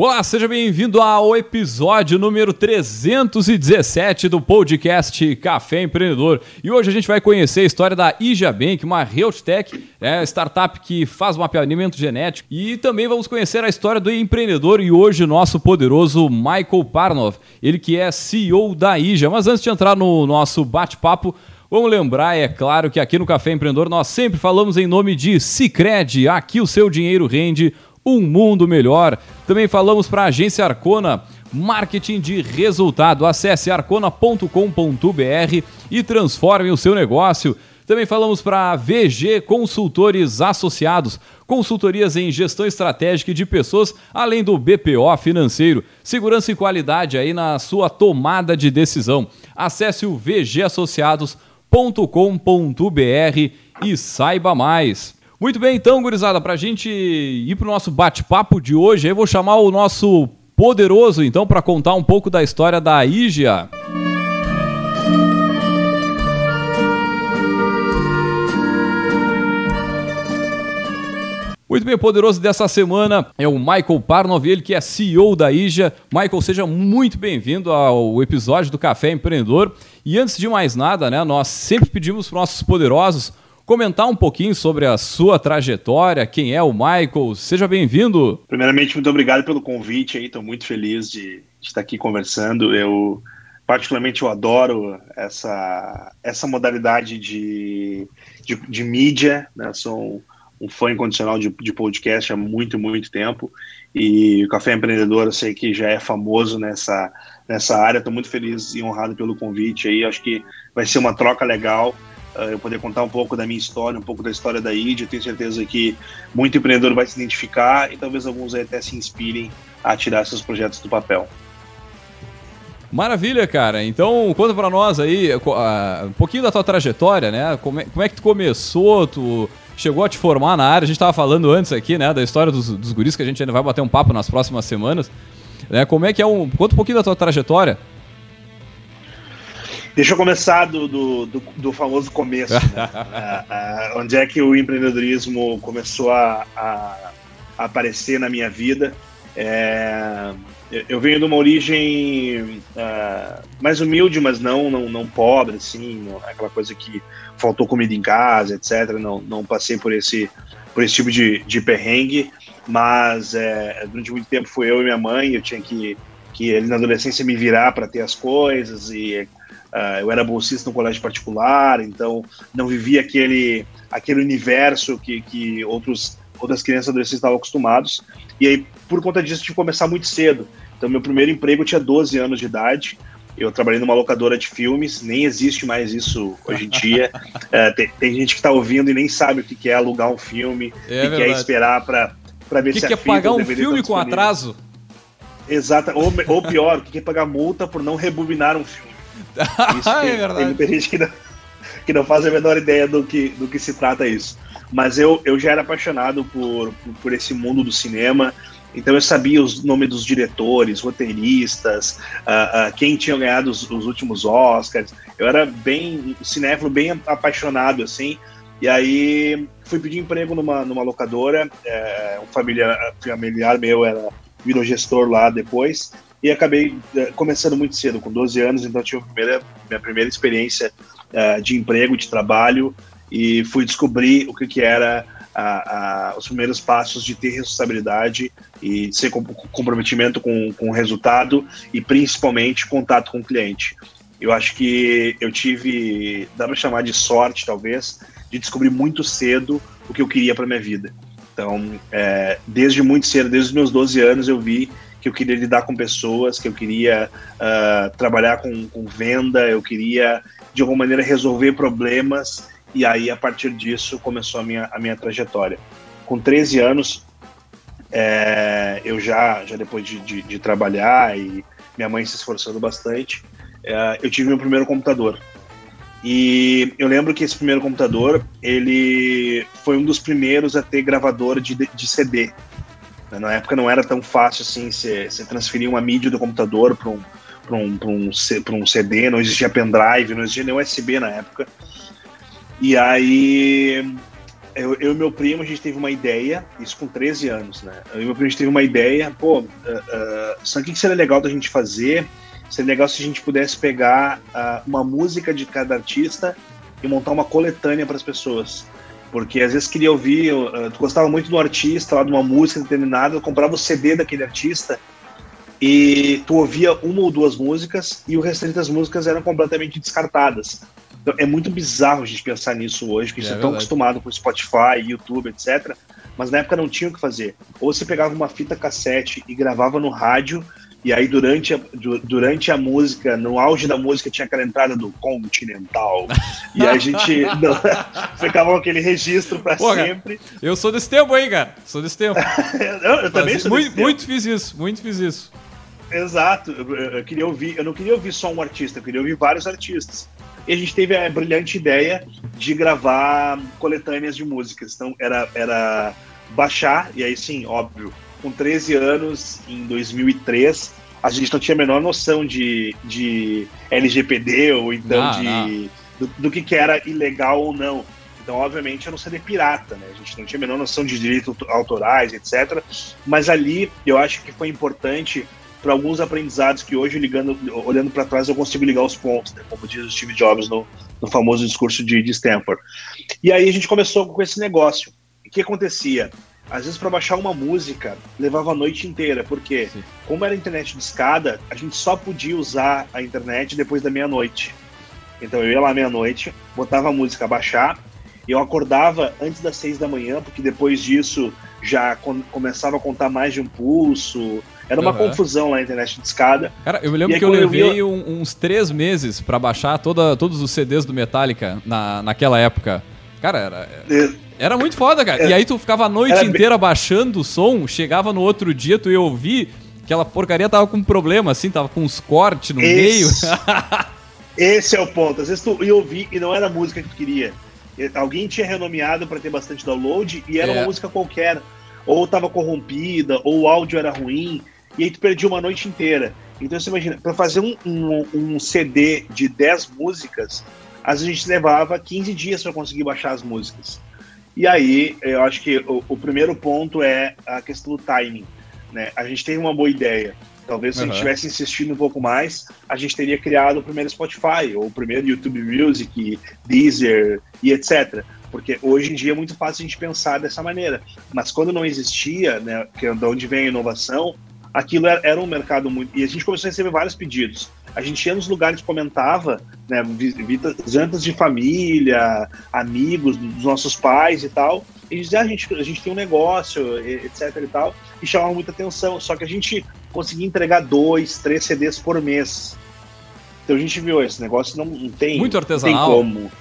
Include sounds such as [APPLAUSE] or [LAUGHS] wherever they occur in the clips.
Olá, seja bem-vindo ao episódio número 317 do podcast Café Empreendedor. E hoje a gente vai conhecer a história da Ija Bank, uma health tech, é, startup que faz mapeamento genético. E também vamos conhecer a história do empreendedor e hoje nosso poderoso Michael Parnov, ele que é CEO da Ija. Mas antes de entrar no nosso bate-papo, Vamos lembrar, é claro, que aqui no Café Empreendedor nós sempre falamos em nome de Cicred. Aqui o seu dinheiro rende um mundo melhor. Também falamos para a agência Arcona, marketing de resultado. Acesse arcona.com.br e transforme o seu negócio. Também falamos para a VG Consultores Associados, consultorias em gestão estratégica de pessoas, além do BPO financeiro. Segurança e qualidade aí na sua tomada de decisão. Acesse o vgassociados.com.br e saiba mais. Muito bem, então, gurizada, para a gente ir para o nosso bate-papo de hoje, eu vou chamar o nosso poderoso, então, para contar um pouco da história da Ígia. Muito bem, o poderoso dessa semana é o Michael Parnov, ele que é CEO da IJA. Michael, seja muito bem-vindo ao episódio do Café Empreendedor. E antes de mais nada, né, nós sempre pedimos para nossos poderosos comentar um pouquinho sobre a sua trajetória, quem é o Michael. Seja bem-vindo. Primeiramente, muito obrigado pelo convite aí, estou muito feliz de, estar aqui conversando. Eu, particularmente, eu adoro essa, essa modalidade de, de, de mídia, né? Sou um, um fã incondicional de, de podcast há muito, muito tempo. E o Café Empreendedor, eu sei que já é famoso nessa, nessa área. Estou muito feliz e honrado pelo convite aí. Acho que vai ser uma troca legal. Eh, eu poder contar um pouco da minha história, um pouco da história da ID. Eu tenho certeza que muito empreendedor vai se identificar e talvez alguns até se inspirem a tirar seus projetos do papel. Maravilha, cara. Então, conta para nós aí uh, um pouquinho da tua trajetória, né? Como é, como é, que tu começou, tu chegou a te formar na área? A gente estava falando antes aqui, né, da história dos, dos guris que a gente ainda vai bater um papo nas próximas semanas. Né? Como é que é um... Conta um pouquinho da tua trajetória. Deixa eu começar do, do, do, do famoso começo. Né? uh, [LAUGHS] uh, onde é que o empreendedorismo começou a, a, aparecer na minha vida? É, eu venho de uma origem uh, mais humilde, mas não, não, não pobre, assim, não, aquela coisa que faltou comida em casa, etc. Não, não passei por esse, por esse tipo de, de perrengue, mas é, durante muito tempo foi eu e minha mãe, eu tinha que, que ali na adolescência me virar para ter as coisas e Uh, eu era bolsista no colégio particular, então não vivia aquele, aquele universo que, que outros, outras crianças adolescentes estavam acostumados. E aí, por conta disso, tive que começar muito cedo. Então, meu primeiro emprego eu tinha 12 anos de idade. Eu trabalhei numa locadora de filmes, nem existe mais isso hoje em dia. uh, [LAUGHS] tem, tem, gente que está ouvindo e nem sabe o que, que é alugar um filme, é o que, que é esperar para ver que se que é pagar um filme com atraso? Exato, ou, ou pior, o que é pagar multa por não rebobinar um filme. [LAUGHS] Isso é verdade. Tem gente que não, que não faz a menor ideia do que, do que se trata isso. Mas eu, eu já era apaixonado por, por, por esse mundo do cinema, então eu sabia os nomes dos diretores, roteiristas, uh, uh, quem tinha ganhado os, os, últimos Oscars. Eu era bem cinéfilo, bem apaixonado assim. E aí fui pedir emprego numa, numa locadora. É, um familiar, familiar meu era virou gestor lá depois e acabei uh, começando muito cedo, com 12 anos, então tive a primeira, minha primeira experiência uh, de emprego, de trabalho, e fui descobrir o que, que era os primeiros passos de ter responsabilidade e de ser com, comprometimento com, com o resultado e principalmente contato com o cliente. Eu acho que eu tive, dá para chamar de sorte talvez, de descobrir muito cedo o que eu queria para minha vida. Então, é, desde muito cedo, desde os meus 12 anos, eu vi que eu queria lidar com pessoas, que eu queria uh, trabalhar com, com venda, eu queria de alguma maneira resolver problemas e aí a partir disso começou a minha, a minha trajetória. Com 13 anos, é, eu já, já depois de, de, de, trabalhar e minha mãe se esforçando bastante, é, eu tive meu primeiro computador. E eu lembro que esse primeiro computador, ele foi um dos primeiros a ter gravador de, de CD. Na época não era tão fácil assim você transferir uma mídia do computador para um, um, um, um CD, não existia pendrive, não existia nem USB na época. E aí eu, eu e meu primo, a gente teve uma ideia, isso com 13 anos, né? Eu e meu primo, a gente teve uma ideia, pô, uh, uh, só que seria legal da gente fazer? Seria legal se a gente pudesse pegar uh, uma música de cada artista e montar uma coletânea para as pessoas. Porque às vezes queria ouvir, uh, tu gostava muito do artista, lá de uma música determinada, eu comprava o CD daquele artista e tu ouvia uma ou duas músicas e o restante das músicas eram completamente descartadas. Então, é muito bizarro a gente pensar nisso hoje, porque é, a gente é, tão acostumado com Spotify, YouTube, etc. Mas na época não tinha o que fazer. Ou você pegava uma fita cassete e gravava no rádio, e aí durante a, durante a música, no auge da música, tinha aquela entrada do Continental. e a gente [LAUGHS] não, [LAUGHS] ficava com aquele registro para sempre. eu sou desse tempo aí, cara. Sou desse tempo. [LAUGHS] eu, eu também sou muito, muito fiz isso, muito fiz isso. Exato. Eu, eu, queria ouvir, eu não queria ouvir só um artista, eu queria ouvir vários artistas. E a gente teve a brilhante ideia de gravar coletâneas de músicas. Então era, era baixar, e aí sim, óbvio, com 13 anos, em 2003, a gente não tinha a menor noção de, de LGPD ou então não, de, não. Do, do, que, que era ilegal ou não. Então, obviamente, era um CD pirata, né? A gente não tinha a menor noção de direitos autorais, etc. Mas ali, eu acho que foi importante para alguns aprendizados que hoje, ligando, olhando para trás, eu consigo ligar os pontos, né? como diz o Steve Jobs no, no famoso discurso de, de Stanford. E aí a gente começou com esse negócio. O que acontecia? Às vezes, para baixar uma música, levava a noite inteira, porque, Sim. como era internet de escada, a gente só podia usar a internet depois da meia-noite. Então eu ia lá meia-noite, botava a música a baixar, eu acordava antes das seis da manhã, porque depois disso já começava a contar mais de um pulso, era uma uhum. confusão lá na internet de escada. Cara, eu me lembro que eu levei eu uns três meses para baixar toda, todos os CDs do Metallica na, naquela época. Cara, era, é. Era muito foda, cara. E aí tu ficava a noite inteira bem... baixando o som, chegava no outro dia, tu ia ouvir, aquela porcaria tava com problema, assim, tava com uns cortes no Esse... meio. [LAUGHS] Esse é o ponto. Às vezes tu ia ouvir e não era a música que tu queria. Alguém tinha renomeado para ter bastante download e era é. uma música qualquer. Ou tava corrompida, ou o áudio era ruim e aí tu perdia uma noite inteira. Então você imagina, para fazer um, um, um, CD de 10 músicas, às vezes a gente levava 15 dias para conseguir baixar as músicas. E aí, eu acho que o, o, primeiro ponto é a questão do timing. Né? A gente tem uma boa ideia. Talvez se uhum. a gente tivesse insistido um pouco mais, a gente teria criado o primeiro Spotify, ou o primeiro YouTube Music, Deezer e etc porque hoje em dia é muito fácil a gente pensar dessa maneira. Mas quando não existia, né, que é de onde vem a inovação, aquilo era, era, um mercado muito. E a gente começou a receber vários pedidos. A gente ia nos lugares, comentava, né, jantas de família, amigos dos nossos pais e tal. E dizia, ah, a gente, a gente tem um negócio, etc e tal, e chamava muita atenção. Só que a gente conseguia entregar dois, três CDs por mês. Então a gente viu, esse negócio não, tem, muito artesanal. tem como.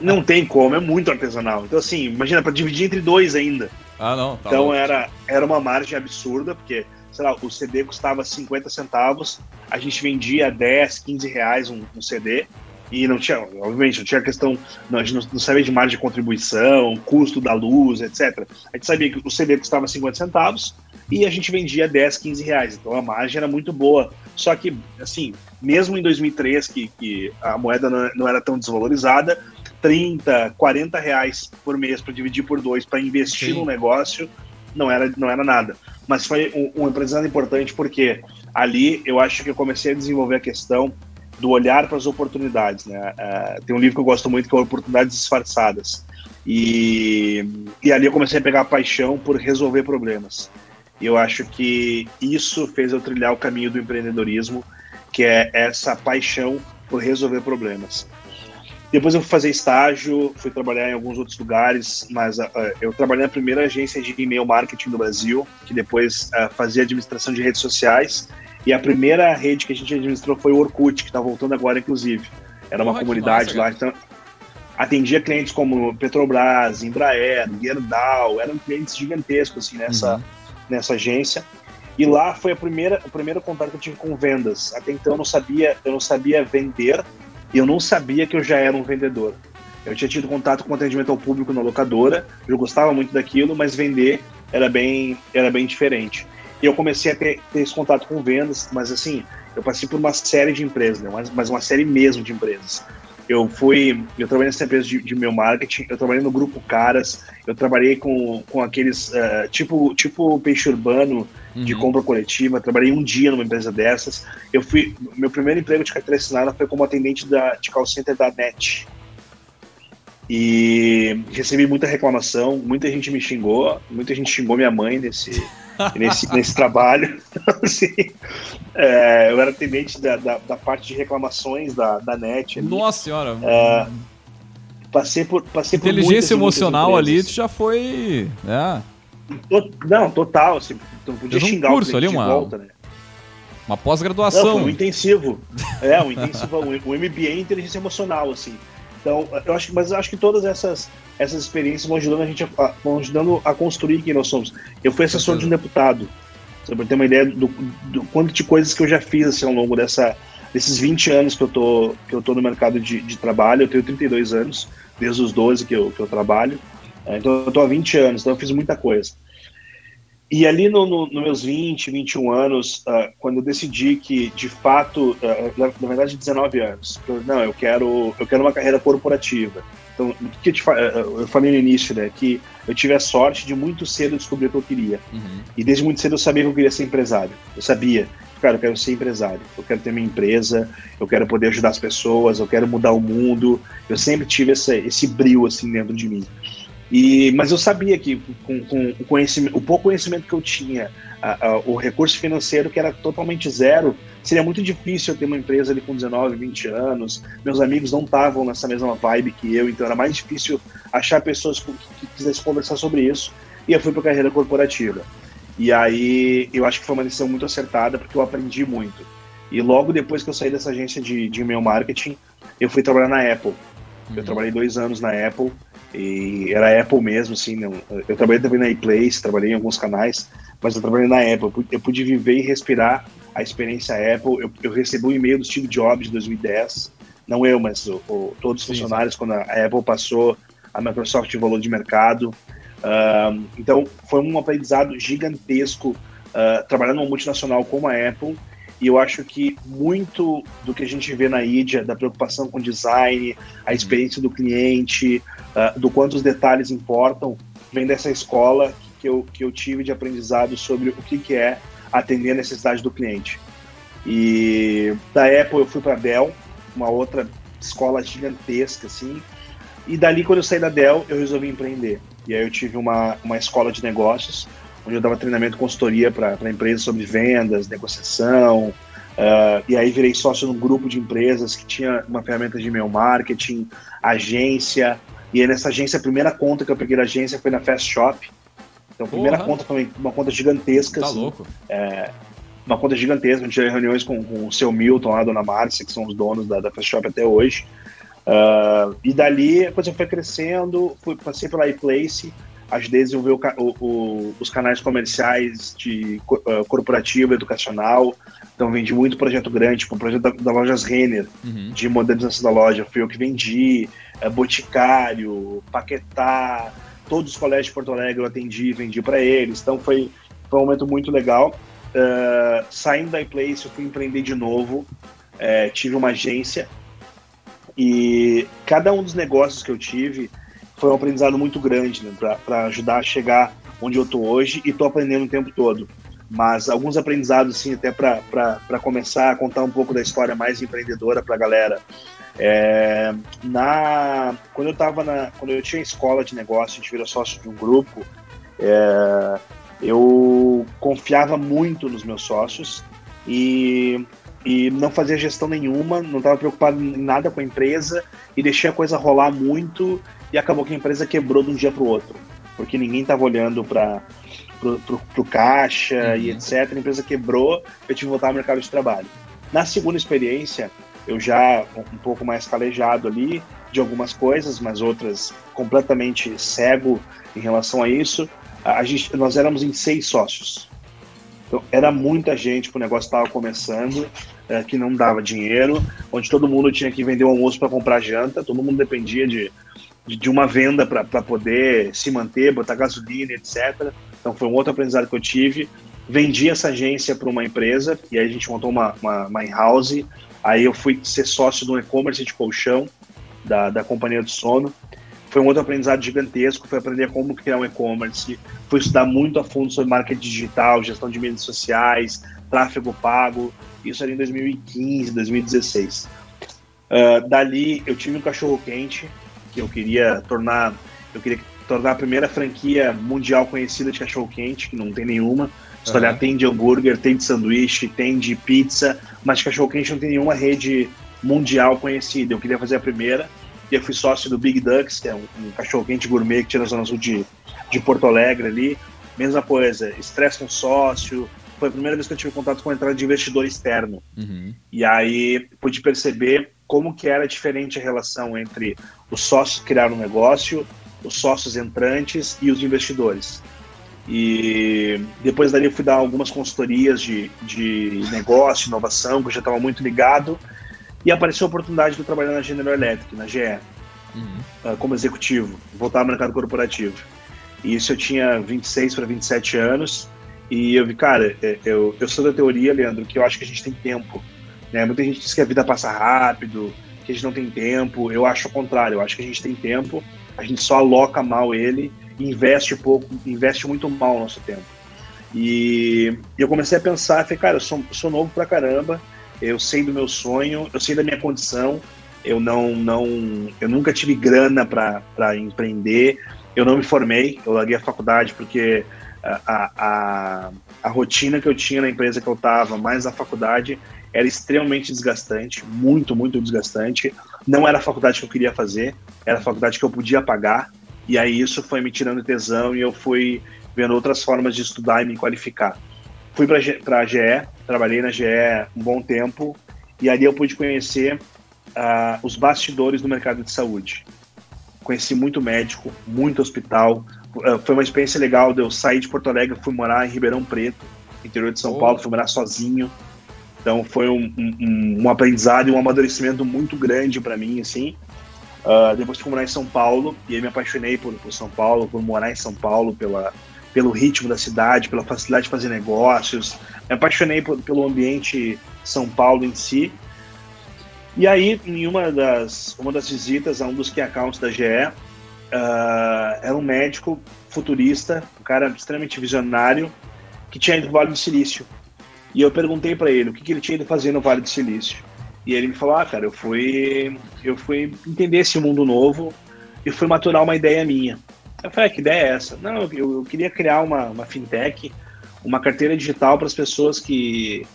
não tem como, é muito artesanal. Então, assim, imagina, para dividir entre dois ainda. Ah, não. Tá então era, era uma margem absurda, porque sei lá, o CD custava 50 centavos, a gente vendia 10, 15 reais um, um CD, e não tinha, obviamente, não tinha questão, não, a gente não, sabia de margem de contribuição, custo da luz, etc. A gente sabia que o CD custava 50 centavos e a gente vendia 10, 15 reais, então a margem era muito boa. Só que, assim, mesmo em 2003, que, que a moeda não, não era tão desvalorizada, 30, 40 reais por mês para dividir por dois para investir Sim. no negócio não era, não era nada mas foi um, um empresário importante porque ali eu acho que eu comecei a desenvolver a questão do olhar para as oportunidades. Né? Uh, tem um livro que eu gosto muito que é Oportunidades Disfarçadas. E, e ali eu comecei a pegar a paixão por resolver problemas. E eu acho que isso fez eu trilhar o caminho do empreendedorismo, que é essa paixão por resolver problemas. Depois eu fui fazer estágio, fui trabalhar em alguns outros lugares, mas uh, eu trabalhei na primeira agência de e-mail marketing do Brasil, que depois uh, fazia administração de redes sociais. E a primeira rede que a gente administrou foi o Orkut, que está voltando agora, inclusive. Era uma Porra, comunidade lá. Então, atendia clientes como Petrobras, Embraer, Gerdau, eram clientes gigantescos assim, nessa, uhum. nessa agência. E lá foi a primeira, o primeiro contato que eu tive com vendas. Até então eu não sabia, eu não sabia vender, e eu não sabia que eu já era um vendedor. Eu tinha tido contato com atendimento ao público na locadora, eu gostava muito daquilo, mas vender era bem, era bem diferente. E eu comecei a ter, ter esse contato com vendas, mas assim, eu passei por uma série de empresas, né? mas, mas uma série mesmo de empresas. Eu fui, eu trabalhei nessa empresa de, de meu marketing, eu trabalhei no grupo Caras, eu trabalhei com, com aqueles uh, tipo tipo peixe urbano uhum. de compra coletiva, trabalhei um dia numa empresa dessas. Eu fui, meu primeiro emprego de carteira assinada foi como atendente da de call center da NET. E recebi muita reclamação, muita gente me xingou, muita gente xingou minha mãe nesse [LAUGHS] nesse, nesse trabalho. [LAUGHS] assim, é, eu era atendente da, da, da, parte de reclamações da, da NET. Ali. Nossa senhora! É, passei por. Passei Inteligência por emocional ali já foi. É. Não, total. Assim, não podia Fez um xingar curso ali, uma, volta, né? uma pós-graduação. Um intensivo. [LAUGHS] É, um intensivo, um MBA em inteligência emocional, assim. Então, eu acho, mas eu acho que todas essas, essas experiências vão ajudando a gente a, vão ajudando a construir quem nós somos. Eu fui assessor de um deputado, para ter uma ideia do, do, quanto de coisas que eu já fiz assim, ao longo dessa, desses 20 anos que eu tô, que eu tô no mercado de, de trabalho. Eu tenho 32 anos, desde os 12 que eu, que eu trabalho. É, então, eu tô há 20 anos, então eu fiz muita coisa. E ali nos no, no meus 20, 21 anos, uh, quando eu decidi que, de fato, uh, na, na, verdade 19 anos, eu, não, eu quero, eu quero uma carreira corporativa. Então, o que eu, te, uh, eu falei no início, né, que eu tive a sorte de muito cedo descobrir o que eu queria. Uhum. E desde muito cedo eu sabia que eu queria ser empresário. Eu sabia, cara, eu quero ser empresário, eu quero ter minha empresa, eu quero poder ajudar as pessoas, eu quero mudar o mundo. Eu sempre tive essa, esse brilho assim dentro de mim. E, mas eu sabia que com, com o, conhecimento, o pouco conhecimento que eu tinha, a, a, o recurso financeiro que era totalmente zero, seria muito difícil eu ter uma empresa ali com 19, 20 anos. Meus amigos não estavam nessa mesma vibe que eu, então era mais difícil achar pessoas que, que quisessem conversar sobre isso. E eu fui para a carreira corporativa. E aí eu acho que foi uma decisão muito acertada, porque eu aprendi muito. E logo depois que eu saí dessa agência de, de e-mail marketing, eu fui trabalhar na Apple. Uhum. Eu trabalhei dois anos na Apple e era Apple mesmo, assim. Não, eu trabalhei também na iPlace, trabalhei em alguns canais, mas eu trabalhei na Apple. Eu pude viver e respirar a experiência Apple. Eu, eu recebi um e-mail do Steve Jobs de 2010, não eu, mas o, o, todos os funcionários, sim. quando a Apple passou a Microsoft em valor de mercado. Uh, então, foi um aprendizado gigantesco uh, trabalhar numa multinacional como a Apple e eu acho que muito do que a gente vê na IDIA, da preocupação com design, a experiência do cliente, uh, do quanto os detalhes importam, vem dessa escola que eu, que eu tive de aprendizado sobre o que, que é atender a necessidade do cliente. E da Apple eu fui para a Dell, uma outra escola gigantesca, assim. E dali, quando eu saí da Dell, eu resolvi empreender. E aí eu tive uma, uma escola de negócios, onde eu dava treinamento consultoria para empresas sobre vendas, negociação. Uh, e aí virei sócio num grupo de empresas que tinha uma ferramenta de e-mail marketing, agência. E aí nessa agência, a primeira conta que eu peguei da agência foi na Fast Shop. Então, a primeira Porra. conta foi uma conta gigantesca. Tá assim, louco. É, uma conta gigantesca. A gente tinha reuniões com, com o seu Milton, lá, a dona Márcia, que são os donos da, da Fast Shop até hoje. Uh, e dali a coisa foi crescendo, fui, passei pela iPlace, ajudei a desenvolver o, o, os canais comerciais de uh, corporativo, educacional. Então vendi muito projeto grande, tipo o projeto da, da Lojas Renner, uhum. de modernização da loja, fui eu que vendi, uh, Boticário, Paquetá, todos os colégios de Porto Alegre eu atendi, vendi para eles. Então foi, foi um momento muito legal. Uh, saindo da iPlace, eu fui empreender de novo, uh, tive uma agência e cada um dos negócios que eu tive foi um aprendizado muito grande né, para ajudar a chegar onde eu estou hoje e estou aprendendo o tempo todo. Mas alguns aprendizados, assim, até para começar a contar um pouco da história mais empreendedora para a galera. É, na, quando eu estava na, quando eu tinha escola de negócio, a gente virou sócio de um grupo, é, eu confiava muito nos meus sócios e e não fazia gestão nenhuma, não estava preocupado em nada com a empresa e deixei a coisa rolar muito e acabou que a empresa quebrou de um dia para o outro, porque ninguém estava olhando para o caixa uhum. e etc. A empresa quebrou, eu tive que voltar ao mercado de trabalho. Na segunda experiência, eu já um pouco mais calejado ali de algumas coisas, mas outras completamente cego em relação a isso. A gente, nós éramos em seis sócios. Então, era muita gente que o negócio estava começando é, que não dava dinheiro, onde todo mundo tinha que vender o almoço para comprar janta, todo mundo dependia de, de, de uma venda para poder se manter, botar gasolina, etc. Então foi um outro aprendizado que eu tive. Vendi essa agência para uma empresa e aí a gente montou uma, uma, uma in-house. Aí eu fui ser sócio um e-commerce de colchão da, da companhia de sono. Foi um outro aprendizado gigantesco, foi aprender como criar um e-commerce, foi estudar muito a fundo sobre marketing digital, gestão de mídias sociais, tráfego pago, isso era em 2015, 2016. Uh, dali eu tive um cachorro quente que eu queria tornar, eu queria tornar a primeira franquia mundial conhecida de cachorro quente, que não tem nenhuma. Se olhar, tem de hambúrguer, tem de sanduíche, tem de pizza, mas cachorro quente não tem nenhuma rede mundial conhecida. Eu queria fazer a primeira e eu fui sócio do Big Ducks, que é um, um cachorro quente gourmet que tinha na zona sul de, de Porto Alegre ali. Mesma coisa, estresse com sócio. Foi a primeira vez que eu tive contato com a entrada de investidor externo. Uhum. E aí pude perceber como que era diferente a relação entre os sócios que criaram o um negócio, os sócios entrantes e os investidores. E depois dali eu fui dar algumas consultorias de, de negócio, inovação, que eu já estava muito ligado. E apareceu a oportunidade de eu trabalhar na General Electric, na GE, uhum. uh, como executivo, voltar ao mercado corporativo. E isso eu tinha 26 para 27 anos. E eu vi, cara, é, eu, eu sou da teoria, Leandro, que eu acho que a gente tem tempo. Né? Muita gente diz que a vida passa rápido, que a gente não tem tempo. Eu acho o contrário, eu acho que a gente tem tempo, a gente só aloca mal ele investe pouco, investe muito mal o nosso tempo. E eu comecei a pensar, falei, cara, eu sou, sou novo pra caramba, eu sei do meu sonho, eu sei da minha condição, eu não, não eu nunca tive grana para empreender, eu não me formei, eu larguei a faculdade porque a, a, a, rotina que eu tinha na empresa que eu estava, mais a faculdade, era extremamente desgastante, muito, muito desgastante. Não era a faculdade que eu queria fazer, era a faculdade que eu podia pagar, e aí isso foi me tirando tesão e eu fui vendo outras formas de estudar e me qualificar. Fui para a GE, trabalhei na GE um bom tempo e ali eu pude conhecer uh, os bastidores do mercado de saúde. Conheci muito médico, muito hospital. Uh, foi uma experiência legal eu sair de Porto Alegre, fui morar em Ribeirão Preto, interior de São oh. Paulo, fui morar sozinho. Então foi um, um, um aprendizado e um amadurecimento muito grande para mim, assim. Uh, depois fui morar em São Paulo e aí me apaixonei por, por São Paulo, por morar em São Paulo, pela, pelo ritmo da cidade, pela facilidade de fazer negócios. Me apaixonei por, pelo ambiente São Paulo em si. E aí, em uma das, uma das visitas a um dos key accounts da GE, uh, era um médico futurista, um cara extremamente visionário, que tinha ido para o Vale do Silício. E eu perguntei para ele o que, que ele tinha ido fazer no Vale do Silício. E ele me falou: "Ah, cara, eu fui eu fui entender esse mundo novo e fui maturar uma ideia minha". Eu falei, ah, que ideia é essa? Não, eu, eu queria criar uma, uma fintech, uma carteira digital para as pessoas que,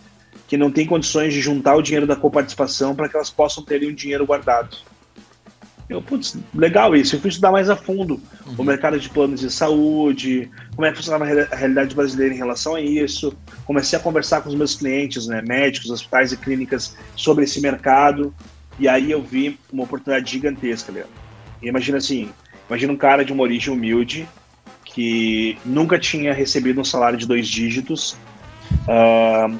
que não têm condições de juntar o dinheiro da coparticipação para que elas possam terem um dinheiro guardado. Eu, putz, legal isso. Eu fui estudar mais a fundo uhum. o mercado de planos de saúde, como é que funcionava a realidade brasileira em relação a isso. Comecei a conversar com os meus clientes, né, médicos, hospitais e clínicas sobre esse mercado. E aí eu vi uma oportunidade gigantesca, Leandro. E imagina assim, Imagina um cara de uma origem humilde que nunca tinha recebido um salário de dois dígitos uh,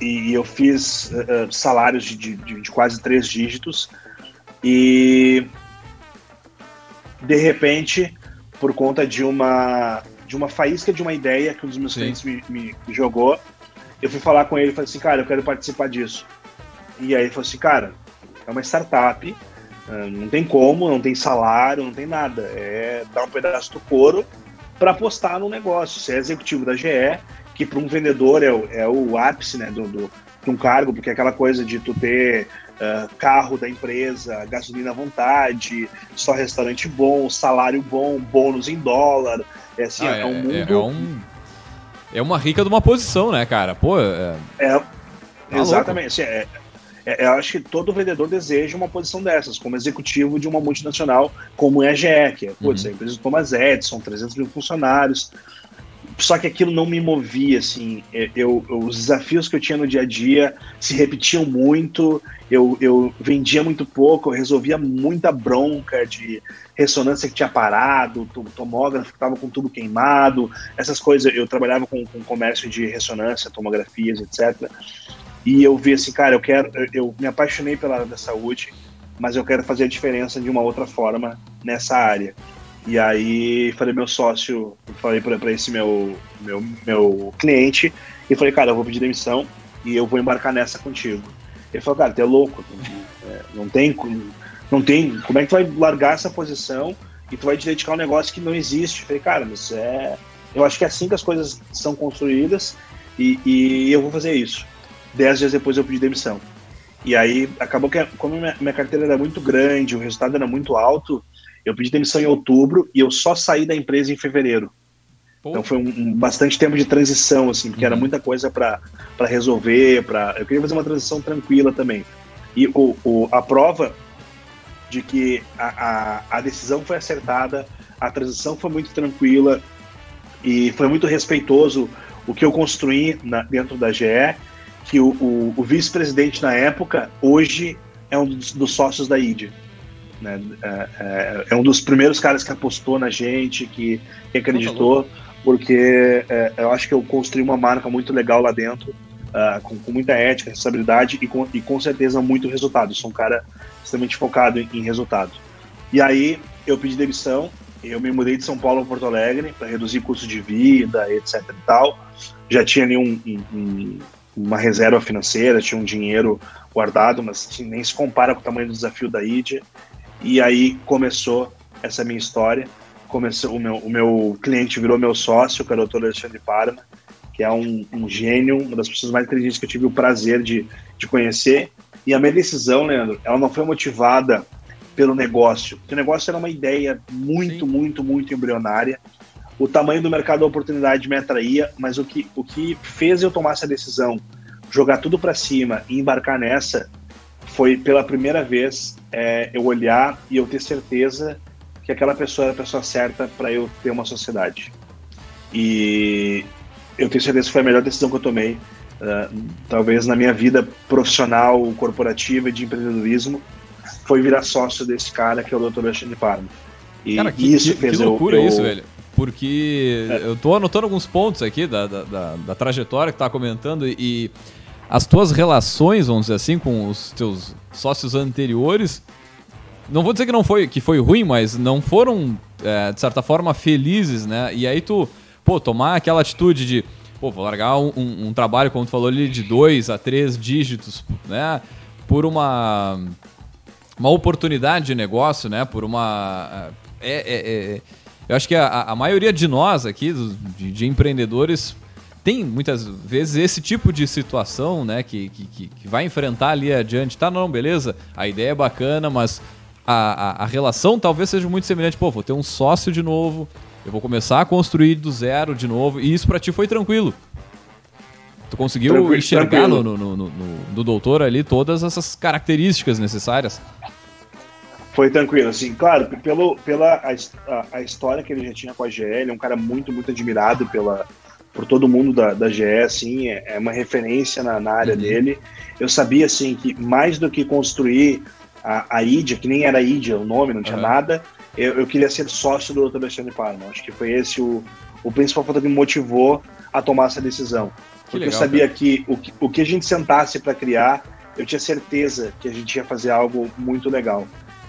e eu fiz uh, salários de, de, de, quase três dígitos e de repente por conta de uma de uma faísca de uma ideia que um dos meus Sim. clientes me, me, jogou eu fui falar com ele e falei assim cara eu quero participar disso e aí ele falou assim cara é uma startup ah, não tem como, não tem salário, não tem nada. É dar um pedaço do couro para apostar no negócio. Você é executivo da GE, que para um vendedor é o, é o ápice né, do, do, de um cargo, porque é aquela coisa de tu ter uh, carro da empresa, gasolina à vontade, só restaurante bom, salário bom, bônus em dólar. É assim, ah, é, é, um mundo. É, é, um, é uma rica de uma posição, né, cara? Pô, é. é tá exatamente. Assim, é, é, eu acho que todo vendedor deseja uma posição dessas, como executivo de uma multinacional como é a GE, que é, putz, uhum. a empresa do Thomas Edison, 300 mil funcionários. Só que aquilo não me movia, assim, é, eu, eu, os desafios que eu tinha no dia a dia se repetiam muito, eu, eu vendia muito pouco, eu resolvia muita bronca de ressonância que tinha parado, tomógrafo que estava com tubo queimado, essas coisas. Eu trabalhava com, com comércio de ressonância, tomografias, etc. E eu vi assim, cara, eu quero, eu me apaixonei pela área da saúde, mas eu quero fazer a diferença de uma outra forma nessa área. E aí falei meu sócio, falei para esse meu, meu meu cliente e falei, cara, eu vou pedir demissão e eu vou embarcar nessa contigo. Ele falou, cara, tu é louco, é, não tem Não tem. Como é que tu vai largar essa posição e tu vai te dedicar um negócio que não existe? Eu falei, cara, mas é. Eu acho que é assim que as coisas são construídas e, e eu vou fazer isso. Dez dias depois eu pedi demissão. E aí acabou que, como minha carteira era muito grande, o resultado era muito alto, eu pedi demissão em outubro e eu só saí da empresa em fevereiro. Pô. Então foi um, um, bastante tempo de transição, assim, porque uhum. era muita coisa para resolver, para eu queria fazer uma transição tranquila também. E o, o a prova de que a, a, a, decisão foi acertada, a transição foi muito tranquila e foi muito respeitoso o que eu construí na, dentro da GE, que o, o, o vice-presidente na época, hoje é um dos, dos sócios da ID. Né? É, é, é, um dos primeiros caras que apostou na gente, que, que acreditou, porque é, eu acho que eu construí uma marca muito legal lá dentro, uh, com, com, muita ética, responsabilidade e com, e com certeza muito resultado. Eu sou um cara extremamente focado em, em resultado. E aí eu pedi demissão, eu me mudei de São Paulo para Porto Alegre para reduzir custo de vida, etc e tal. Já tinha ali um, um, uma reserva financeira, tinha um dinheiro guardado, mas nem se compara com o tamanho do desafio da ID. E aí começou essa minha história. Começou, o, meu, o meu cliente virou meu sócio, que era o Dr. Alexandre Parma, que é um, um, gênio, uma das pessoas mais inteligentes que eu tive o prazer de, de conhecer. E a minha decisão, Leandro, ela não foi motivada pelo negócio. Porque o negócio era uma ideia muito, Sim. muito, muito embrionária. O tamanho do mercado da oportunidade me atraía, mas o que, o que fez eu tomar essa decisão, jogar tudo para cima e embarcar nessa, foi pela primeira vez é, eu olhar e eu ter certeza que aquela pessoa era a pessoa certa para eu ter uma sociedade. E eu tenho certeza que foi a melhor decisão que eu tomei, uh, talvez na minha vida profissional, corporativa e de empreendedorismo, foi virar sócio desse cara que é o Dr. Alexandre Parma. E cara, que, isso que, fez que loucura eu, isso, velho. Porque é. eu tô anotando alguns pontos aqui da, da, da, da trajetória que tá comentando e as tuas relações, vamos dizer assim, com os teus sócios anteriores, não vou dizer que não foi que foi ruim, mas não foram é, de certa forma felizes, né? E aí tu, pô, tomar aquela atitude de, pô, vou largar um, um, um trabalho, como tu falou ali, de dois a três dígitos, né? Por uma uma oportunidade de negócio, né? Por uma é, é, é eu acho que a, a maioria de nós aqui, de, de empreendedores, tem muitas vezes esse tipo de situação, né, que, que, que vai enfrentar ali adiante. Tá, não, beleza, a ideia é bacana, mas a, a, a, relação talvez seja muito semelhante. Pô, vou ter um sócio de novo, eu vou começar a construir do zero de novo, e isso para ti foi tranquilo. Tu conseguiu tranquilo, enxergar tranquilo. No, no, no, no, doutor ali todas essas características necessárias? Foi tranquilo, assim, claro, pelo, pela a, a, história que ele já tinha com a GL, é um cara muito, muito admirado pela, por todo mundo da, da GE, assim, é, é uma referência na, na área uhum. dele. Eu sabia, assim, que mais do que construir a, a IDIA, que nem era IDIA o nome, não tinha uhum. nada, eu, eu, queria ser sócio do Dr. Alexandre Parma. Acho que foi esse o, o principal fator que me motivou a tomar essa decisão. Porque legal, eu sabia cara. que o, o que a gente sentasse para criar, eu tinha certeza que a gente ia fazer algo muito legal.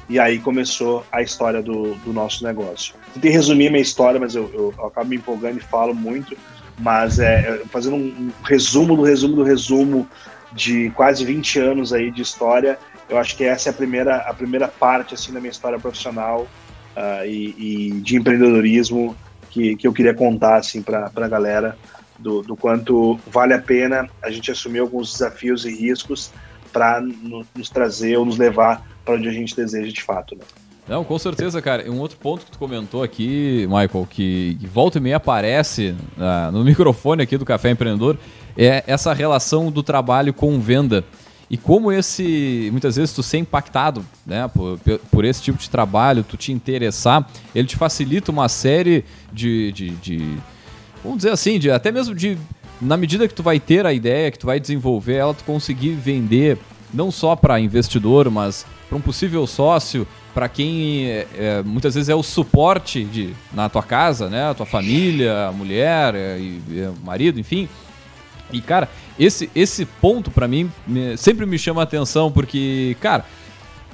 E aí começou a história do, do nosso negócio. Tentei resumir minha história, mas eu, eu, eu acabo me empolgando e falo muito. Mas é, fazendo um resumo do resumo do resumo de quase 20 anos aí de história, eu acho que essa é a primeira, a primeira parte assim da minha história profissional uh, e, e, de empreendedorismo que, que eu queria contar assim para a galera do, do quanto vale a pena a gente assumir alguns desafios e riscos para nos trazer ou nos levar para onde a gente deseja de fato. Né? Não, com certeza, cara. Um outro ponto que tu comentou aqui, Michael, que, volta e meia aparece uh, no [LAUGHS] microfone aqui do Café Empreendedor, é essa relação do trabalho com venda. E como esse, muitas vezes, tu ser impactado né, por, por esse tipo de trabalho, tu te interessar, ele te facilita uma série de, de, de vamos dizer assim, de, até mesmo de, na medida que tu vai ter a ideia, que tu vai desenvolver ela, tu conseguir vender não só para investidor, mas para um possível sócio, para quem é, é, muitas vezes é o suporte de, na tua casa, né? A tua família, a mulher, é, e, é, o marido, enfim. E, cara, esse, esse ponto para mim me, sempre me chama a atenção, porque, cara,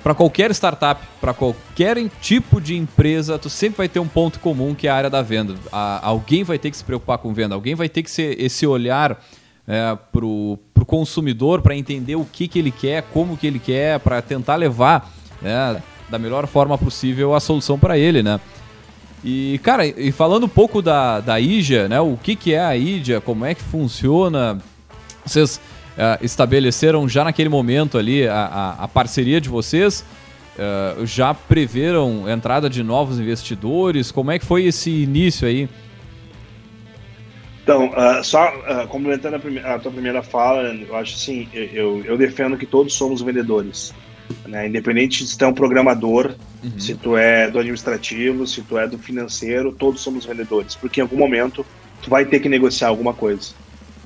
para qualquer startup, para qualquer tipo de empresa, tu sempre vai ter um ponto comum que é a área da venda. A, alguém vai ter que se preocupar com venda, alguém vai ter que ser esse olhar é, pro, pro consumidor para entender o que, que ele quer, como que ele quer, para tentar levar né, da melhor forma possível a solução para ele, né? E, cara, e falando um pouco da, da IJA, né? O que, que é a IJA, como é que funciona? Vocês uh, estabeleceram já naquele momento ali a, a, a parceria de vocês? Uh, já preveram entrada de novos investidores? Como é que foi esse início aí? Então, uh, só uh, complementando a, a, tua primeira fala, eu acho assim, eu, eu defendo que todos somos vendedores. Né? Independente se tu é um programador, uhum. se tu é do administrativo, se tu é do financeiro, todos somos vendedores. Porque em algum momento tu vai ter que negociar alguma coisa.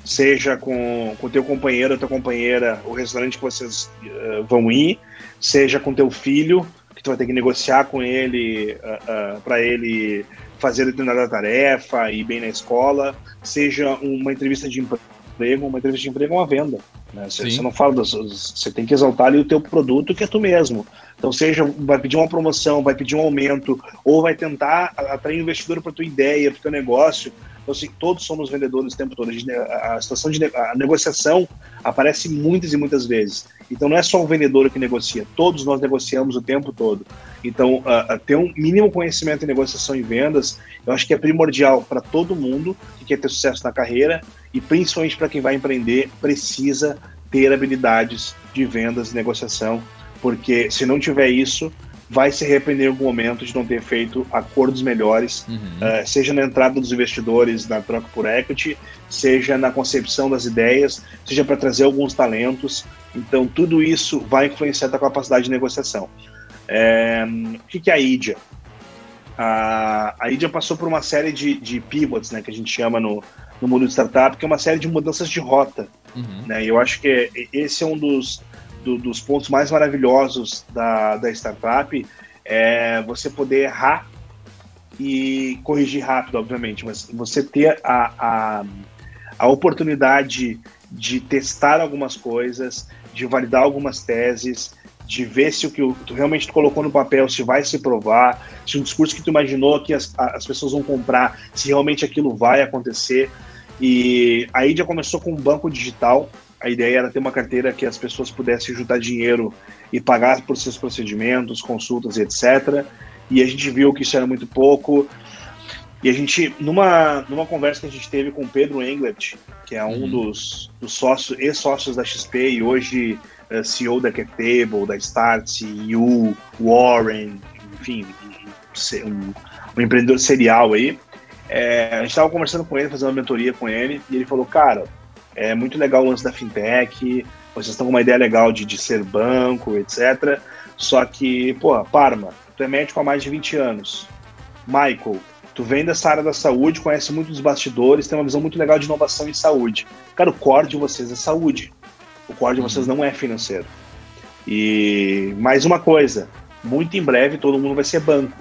Seja com o teu companheiro, tua companheira, o restaurante que vocês uh, vão ir, seja com teu filho, que tu vai ter que negociar com ele uh, uh, para ele fazer determinada tarefa, ir bem na escola, seja uma entrevista de emprego, uma entrevista de emprego é uma venda. Né? Você, você, não fala das, você tem que exaltar ali o teu produto que é tu mesmo. Então seja vai pedir uma promoção, vai pedir um aumento ou vai tentar atrair investidor para tua ideia, para teu negócio. Então assim, todos somos vendedores o tempo todo. A, a situação de a negociação aparece muitas e muitas vezes. Então não é só o vendedor que negocia, todos nós negociamos o tempo todo. Então, uh, ter um mínimo conhecimento em negociação e vendas, eu acho que é primordial para todo mundo que quer ter sucesso na carreira e principalmente para quem vai empreender, precisa ter habilidades de vendas e negociação, porque se não tiver isso, vai se arrepender em algum momento de não ter feito acordos melhores, uhum. uh, seja na entrada dos investidores na troca por equity, seja na concepção das ideias, seja para trazer alguns talentos. Então, tudo isso vai influenciar a capacidade de negociação. É, o que, que é a IDIA? A, a IDIA passou por uma série de, de pivots, né, que a gente chama no, no mundo de startup, que é uma série de mudanças de rota. Uhum. Né, e eu acho que esse é um dos do, dos pontos mais maravilhosos da, da startup é você poder errar e corrigir rápido, obviamente, mas você ter a, a, a oportunidade de testar algumas coisas, de validar algumas teses, de ver se o que tu realmente colocou no papel se vai se provar, se o discurso que tu imaginou que as, as pessoas vão comprar, se realmente aquilo vai acontecer. E aí já começou com um banco digital, a ideia era ter uma carteira que as pessoas pudessem juntar dinheiro e pagar por seus procedimentos, consultas e etc. E a gente viu que isso era muito pouco. E a gente, numa, numa conversa que a gente teve com o Pedro Englert, que é um uhum. dos, dos sócios, ex-sócios da XP e hoje CEO da CapTable, da Start, You, Warren, enfim, um, um empreendedor serial aí. É, a gente estava conversando com ele, fazendo uma mentoria com ele, e ele falou, cara, é muito legal o lance da fintech, vocês estão com uma ideia legal de, de ser banco, etc. Só que, pô, Parma, tu é médico há mais de 20 anos. Michael, tu vem dessa área da saúde, conhece muito dos bastidores, tem uma visão muito legal de inovação em saúde. Cara, o core de vocês é saúde. O core de vocês uhum. não é financeiro. E mais uma coisa, muito em breve todo mundo vai ser banco.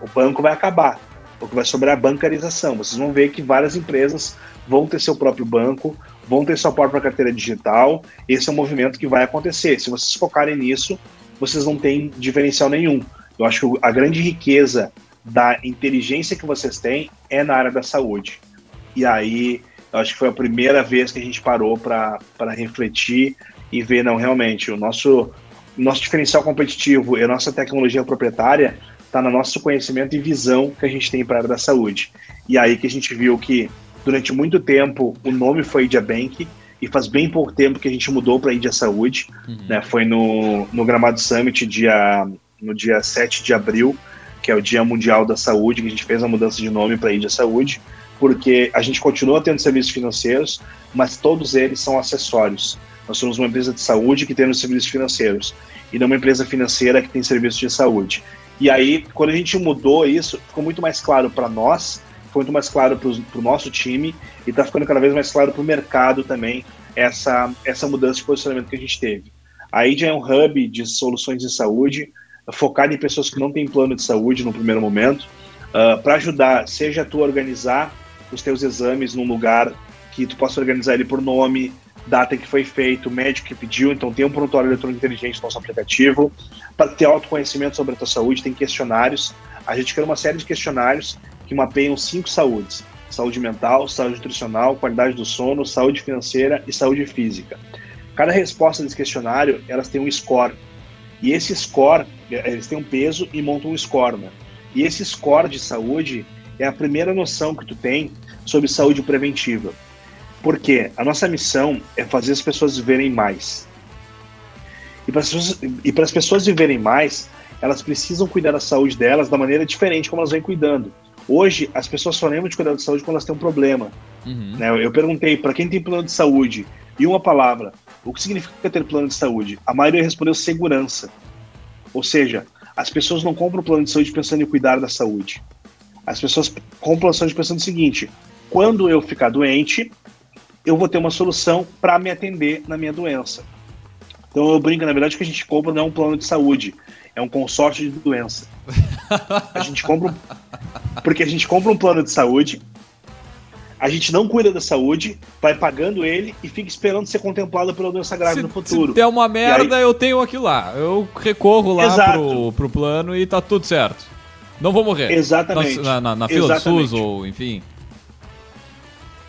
O banco vai acabar. O que vai sobrar é a bancarização. Vocês vão ver que várias empresas vão ter seu próprio banco, vão ter sua própria carteira digital. Esse é um movimento que vai acontecer. Se vocês focarem nisso, vocês não têm diferencial nenhum. Eu acho que a grande riqueza da inteligência que vocês têm é na área da saúde. E aí, acho que foi a primeira vez que a gente parou para refletir e ver, não, realmente, o nosso, nosso diferencial competitivo e a nossa tecnologia proprietária está no nosso conhecimento e visão que a gente tem para a área da saúde. E aí que a gente viu que Durante muito tempo, o nome foi Idia Bank, e faz bem pouco tempo que a gente mudou para Idia Saúde. Uhum. Né? Foi no, no Gramado Summit, dia, no dia 7 de abril, que é o Dia Mundial da Saúde, que a gente fez a mudança de nome para Idia Saúde, porque a gente continua tendo serviços financeiros, mas todos eles são acessórios. Nós somos uma empresa de saúde que tem os serviços financeiros, e não uma empresa financeira que tem serviços de saúde. E aí, quando a gente mudou isso, ficou muito mais claro para nós foi muito mais claro para o nosso time e está ficando cada vez mais claro para o mercado também essa, essa mudança de posicionamento que a gente teve. A IDIA é um hub de soluções de saúde, focado em pessoas que não têm plano de saúde no primeiro momento, uh, ah, para ajudar, seja tu organizar os teus exames num lugar que tu possa organizar ele por nome, data que foi feito, médico que pediu, então tem um prontuário eletrônico inteligente no nosso aplicativo. Para ter autoconhecimento sobre a tua saúde, tem questionários. A gente criou uma série de questionários que mapeiam cinco saúdes: saúde mental, saúde nutricional, qualidade do sono, saúde financeira e saúde física. Cada resposta desse questionário, elas têm um score. E esse score eles têm um peso e montam um score, né? E esse score de saúde é a primeira noção que tu tem sobre saúde preventiva. Porque a nossa missão é fazer as pessoas viverem mais. E para as pessoas, e para as pessoas viverem mais, elas precisam cuidar da saúde delas da maneira diferente como elas vêm cuidando. Hoje, as pessoas só lembram de cuidar da saúde quando elas têm um problema. Uhum. Né? Eu perguntei para quem tem plano de saúde e uma palavra, o que significa ter plano de saúde? A maioria respondeu segurança. Ou seja, as pessoas não compram plano de saúde pensando em cuidar da saúde. As pessoas compram de saúde pensando o seguinte: quando eu ficar doente, eu vou ter uma solução para me atender na minha doença. Então eu brinco, na verdade, que a gente compra não é um plano de saúde, é um consórcio de doença. A gente [LAUGHS] compra porque a gente compra um plano de saúde, a gente não cuida da saúde, vai pagando ele e fica esperando ser contemplado pela doença grave se, no futuro. Se der uma merda, aí... eu tenho aquilo lá. Eu recorro lá pro, pro plano e tá tudo certo. Não vou morrer. Exatamente. Na, na, na fila Exatamente. do SUS ou enfim.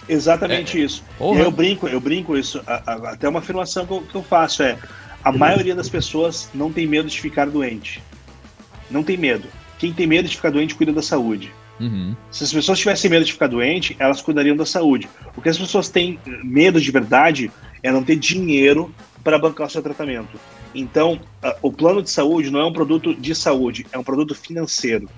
Exatamente é. isso. E eu brinco, eu brinco isso. A, a, até uma afirmação que eu, que eu faço é: a maioria das pessoas não tem medo de ficar doente. Não tem medo. Quem tem medo de ficar doente cuida da saúde. Uhum. Se as pessoas tivessem medo de ficar doente, elas cuidariam da saúde. O que as pessoas têm medo de verdade é não ter dinheiro para bancar o seu tratamento. Então, o plano de saúde não é um produto de saúde, é um produto financeiro.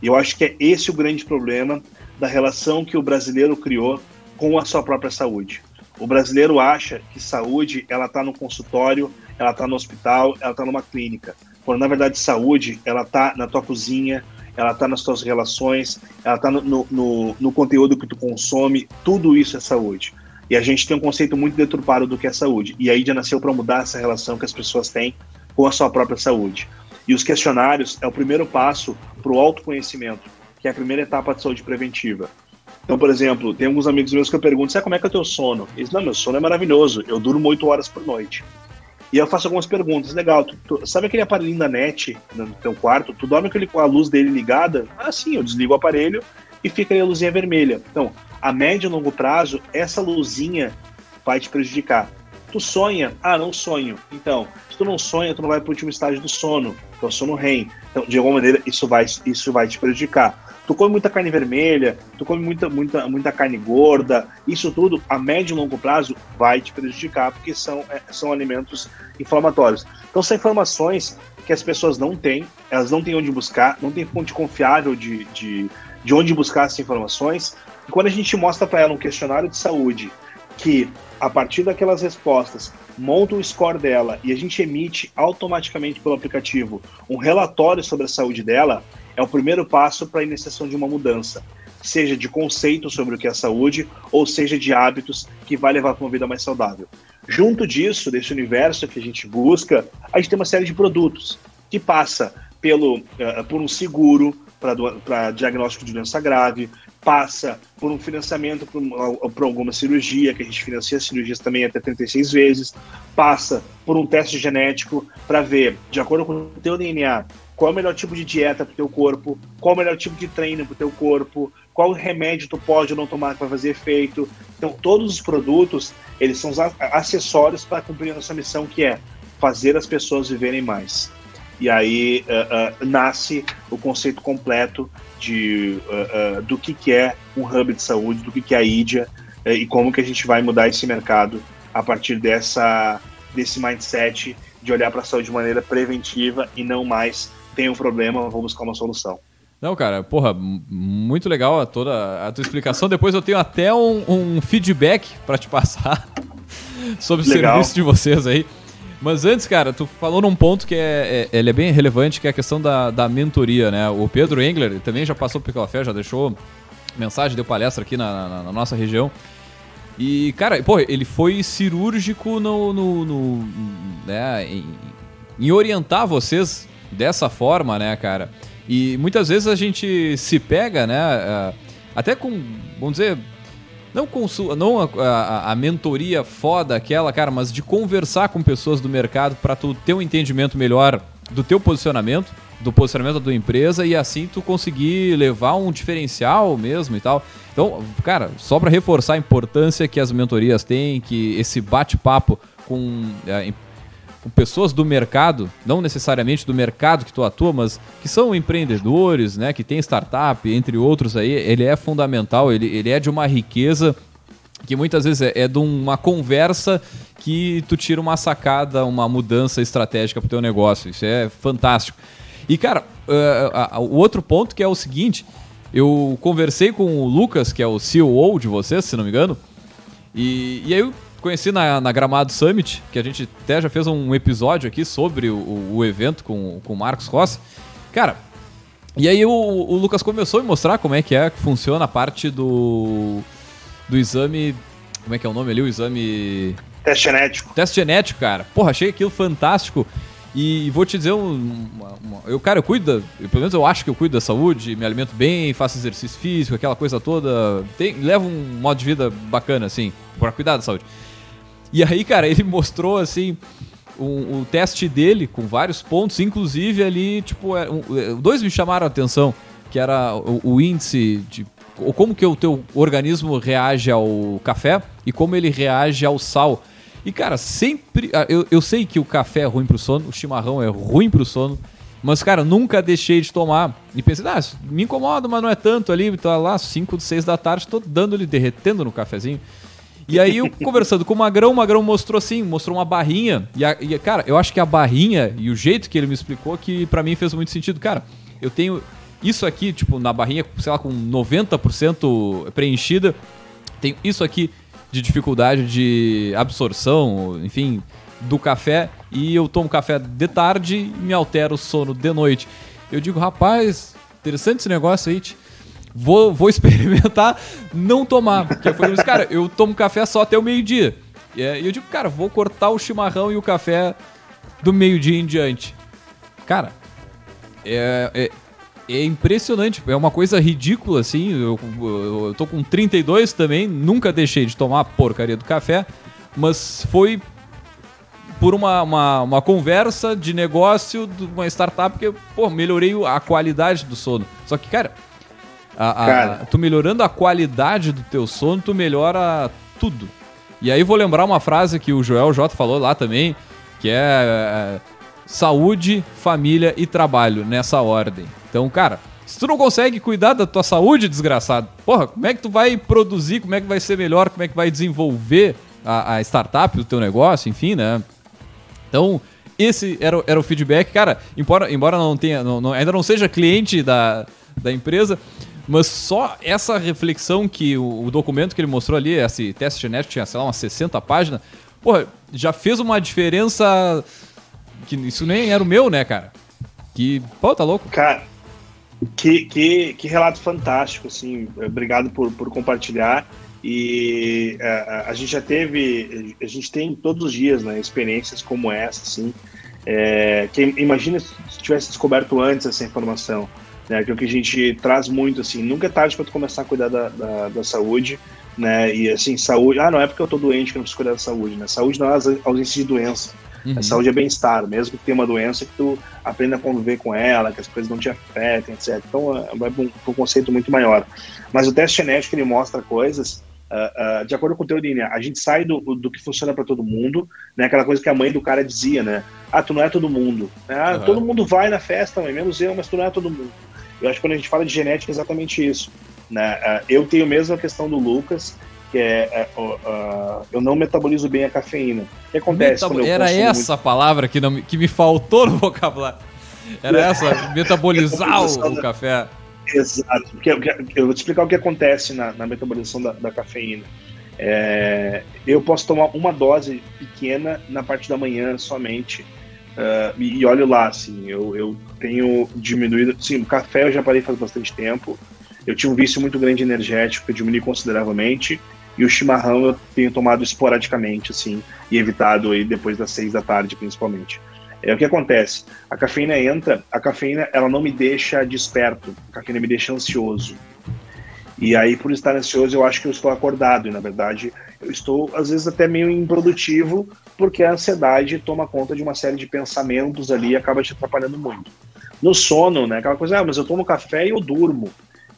E eu acho que é esse o grande problema da relação que o brasileiro criou com a sua própria saúde. O brasileiro acha que saúde ela está no consultório, ela está no hospital, ela está numa clínica. Quando na verdade saúde ela está na tua cozinha, ela está nas tuas relações, ela está no, no, no, conteúdo que tu consome, tudo isso é saúde. E a gente tem um conceito muito deturpado do que é saúde. E a IDIA nasceu para mudar essa relação que as pessoas têm com a sua própria saúde. E os questionários é o primeiro passo para o autoconhecimento, que é a primeira etapa de saúde preventiva. Então, por exemplo, tem alguns amigos meus que eu pergunto, sabe como é que é o teu sono? Eles, não, meu sono é maravilhoso, eu durmo 8 horas por noite. E eu faço algumas perguntas. Legal, tu, tu, sabe aquele aparelhinho da net no teu quarto? Tu dorme com a luz dele ligada? Ah, sim, eu desligo o aparelho e fica aí a luzinha vermelha. Então, a médio e longo prazo, essa luzinha vai te prejudicar. Tu sonha? Ah, não sonho. Então, se tu não sonha, tu não vai para o último estágio do sono, que é o sono REM. Então, de alguma maneira, isso vai, isso vai te prejudicar tu come muita carne vermelha, tu come muita, muita, muita carne gorda, isso tudo a médio e longo prazo vai te prejudicar, porque são, é, são alimentos inflamatórios. Então são informações que as pessoas não têm, elas não têm onde buscar, não tem fonte confiável de, de, de onde buscar essas informações. E quando a gente mostra para ela um questionário de saúde que, a partir daquelas respostas, monta o score dela e a gente emite automaticamente pelo aplicativo um relatório sobre a saúde dela, é o primeiro passo para a iniciação de uma mudança, seja de conceito sobre o que é saúde, ou seja de hábitos que vai levar para uma vida mais saudável. Junto disso, desse universo que a gente busca, a gente tem uma série de produtos que passa pelo, uh, por um seguro para diagnóstico de doença grave, passa por um financiamento para alguma cirurgia, que a gente financia cirurgias também até 36 vezes, passa por um teste genético para ver, de acordo com o teu DNA, qual é o melhor tipo de dieta para o teu corpo, qual é o melhor tipo de treino para o teu corpo, qual remédio tu pode ou não tomar para fazer efeito. Então, todos os produtos, eles são acessórios para cumprir a nossa missão, que é fazer as pessoas viverem mais. E aí uh, uh, nasce o conceito completo de, uh, do que, que é um hub de saúde, do que, que é a IDIA e como que a gente vai mudar esse mercado a partir dessa, desse mindset de olhar para a saúde de maneira preventiva e não mais tem um problema, vou buscar uma solução. Não, cara, porra, muito legal a toda a tua explicação. Depois eu tenho até um, um feedback para te passar [LAUGHS] sobre o legal. serviço de vocês aí. Mas antes, cara, tu falou num ponto que é, é, ele é bem relevante, que é a questão da, da mentoria, né? O Pedro Engler também já passou pelo café, já deixou mensagem, deu palestra aqui na, na, na nossa região. E, cara, pô, ele foi cirúrgico no, no, no né, em, em orientar vocês dessa forma, né, cara? E muitas vezes a gente se pega, né, eh, até com, vamos dizer, não, consul, não a, a, a, mentoria foda aquela, cara, mas de conversar com pessoas do mercado para tu ter um entendimento melhor do teu posicionamento, do posicionamento da tua empresa e assim tu conseguir levar um diferencial mesmo e tal. Então, cara, só para reforçar a importância que as mentorias têm, que esse bate-papo com é, pessoas do mercado, não necessariamente do mercado que tu atua, mas que são empreendedores, né, que tem startup, entre outros aí, ele é fundamental, ele, ele é de uma riqueza que muitas vezes é, é de uma conversa que tu tira uma sacada, uma mudança estratégica para o teu negócio. Isso é fantástico. E, cara, uh, uh, uh, o outro ponto que é o seguinte, eu conversei com o Lucas, que é o CEO de vocês, se não me engano, e, e aí eu conheci na, na Gramado Summit, que a gente até já fez um episódio aqui sobre o, o evento com, com o Marcos Rossi. Cara, e aí o, o, Lucas começou a mostrar como é que é que funciona a parte do, do exame. Como é que é o nome ali? O exame. Teste genético. Teste genético, cara. Porra, achei aquilo fantástico. E vou te dizer, um, uma, uma, eu, cara, eu cuido, eu, pelo menos eu acho que eu cuido da saúde, me alimento bem, faço exercício físico, aquela coisa toda. Tem, levo um modo de vida bacana, assim, para cuidar da saúde. E aí, cara, ele mostrou assim o, o teste dele com vários pontos, inclusive ali, tipo, é, um, é, dois me chamaram a atenção, que era o, o índice de ou como que o teu organismo reage ao café e como ele reage ao sal. E cara, sempre. Ah, eu, eu sei que o café é ruim pro sono, o chimarrão é ruim pro sono. Mas, cara, nunca deixei de tomar. E pensei, ah, me incomoda, mas não é tanto ali. Tá lá, 5, 6 da tarde, tô dando-lhe, derretendo no cafezinho. E aí, eu conversando com o Magrão, o Magrão mostrou assim, mostrou uma barrinha. E, a, e, cara, eu acho que a barrinha e o jeito que ele me explicou que para mim fez muito sentido. Cara, eu tenho isso aqui, tipo, na barrinha, sei lá, com 90% preenchida. Tenho isso aqui de dificuldade de absorção, enfim, do café. E eu tomo café de tarde e me altera o sono de noite. Eu digo, rapaz, interessante esse negócio aí, vou, vou [LAUGHS] experimentar não tomar. Porque eu falei, cara, eu tomo café só até o meio-dia. E eu digo, cara, vou cortar o chimarrão e o café do meio-dia em diante. Cara, é, é, é, impressionante, é uma coisa ridícula, assim. Eu, eu, eu tô com 32 também, nunca deixei de tomar a porcaria do café, mas foi por uma, uma, uma conversa de negócio de uma startup que, pô, melhorei a qualidade do sono. Só que, cara, a, a, tu melhorando a qualidade do teu sono, tu melhora tudo. E aí vou lembrar uma frase que o Joel J falou lá também, que é, é saúde, família e trabalho nessa ordem. Então, cara, se tu não consegue cuidar da tua saúde, desgraçado, porra, como é que tu vai produzir, como é que vai ser melhor, como é que vai desenvolver a, a startup do teu negócio, enfim, né? Então, esse era, era o feedback. Cara, embora, embora não tenha, não, não, ainda não seja cliente da, da empresa, mas só essa reflexão que o, o, documento que ele mostrou ali, esse teste genético tinha, sei lá, umas 60 páginas, porra, já fez uma diferença que isso nem era o meu, né, cara? Que, pô, tá louco. Cara, que, que, que relato fantástico, assim, obrigado por, por compartilhar. E a, é, a gente já teve, a gente tem todos os dias, né, experiências como essa, assim, é, que imagina se tivesse descoberto antes essa informação é o que a gente traz muito, assim, nunca é tarde para tu começar a cuidar da, da, da, saúde, né? E assim, saúde, ah, não é porque eu tô doente que eu não preciso cuidar da saúde, né? Saúde não é ausência de doença. Uhum. A saúde é bem-estar, mesmo que tenha uma doença que tu aprenda a conviver com ela, que as coisas não te afetem, etc. Então é, é um, um conceito muito maior. Mas o teste genético ele mostra coisas Uh, uh, de acordo com o teu DNA, a gente sai do, do que funciona para todo mundo, né? Aquela coisa que a mãe do cara dizia, né? Ah, tu não é todo mundo. Ah, uhum. todo mundo vai na festa, mãe, menos eu, mas tu não é todo mundo. Eu acho que quando a gente fala de genética é exatamente isso. Né? É, eu tenho mesmo a questão do Lucas, que é, é uh, eu não metabolizo bem a cafeína. O que acontece? Metab Era essa muito... palavra que, não, que me faltou no vocabulário. Era essa, metabolizar o, o café. Exato, porque eu vou te explicar o que acontece na, na metabolização da, da cafeína. É, eu posso tomar uma dose pequena na parte da manhã somente, Uh, e, olho lá, assim, eu, eu tenho diminuído. Sim, o café eu já parei faz bastante tempo. Eu tinha um vício muito grande energético, eu diminui consideravelmente. E o chimarrão eu tenho tomado esporadicamente, assim, e evitado aí depois das seis da tarde, principalmente. É o que acontece. A cafeína entra, a cafeína ela não me deixa desperto, a cafeína me deixa ansioso. E aí, por estar ansioso, eu acho que eu estou acordado. E na verdade, eu estou às vezes até meio improdutivo, porque a ansiedade toma conta de uma série de pensamentos ali e acaba te atrapalhando muito. No sono, né? Aquela coisa, ah, mas eu tomo café e eu durmo.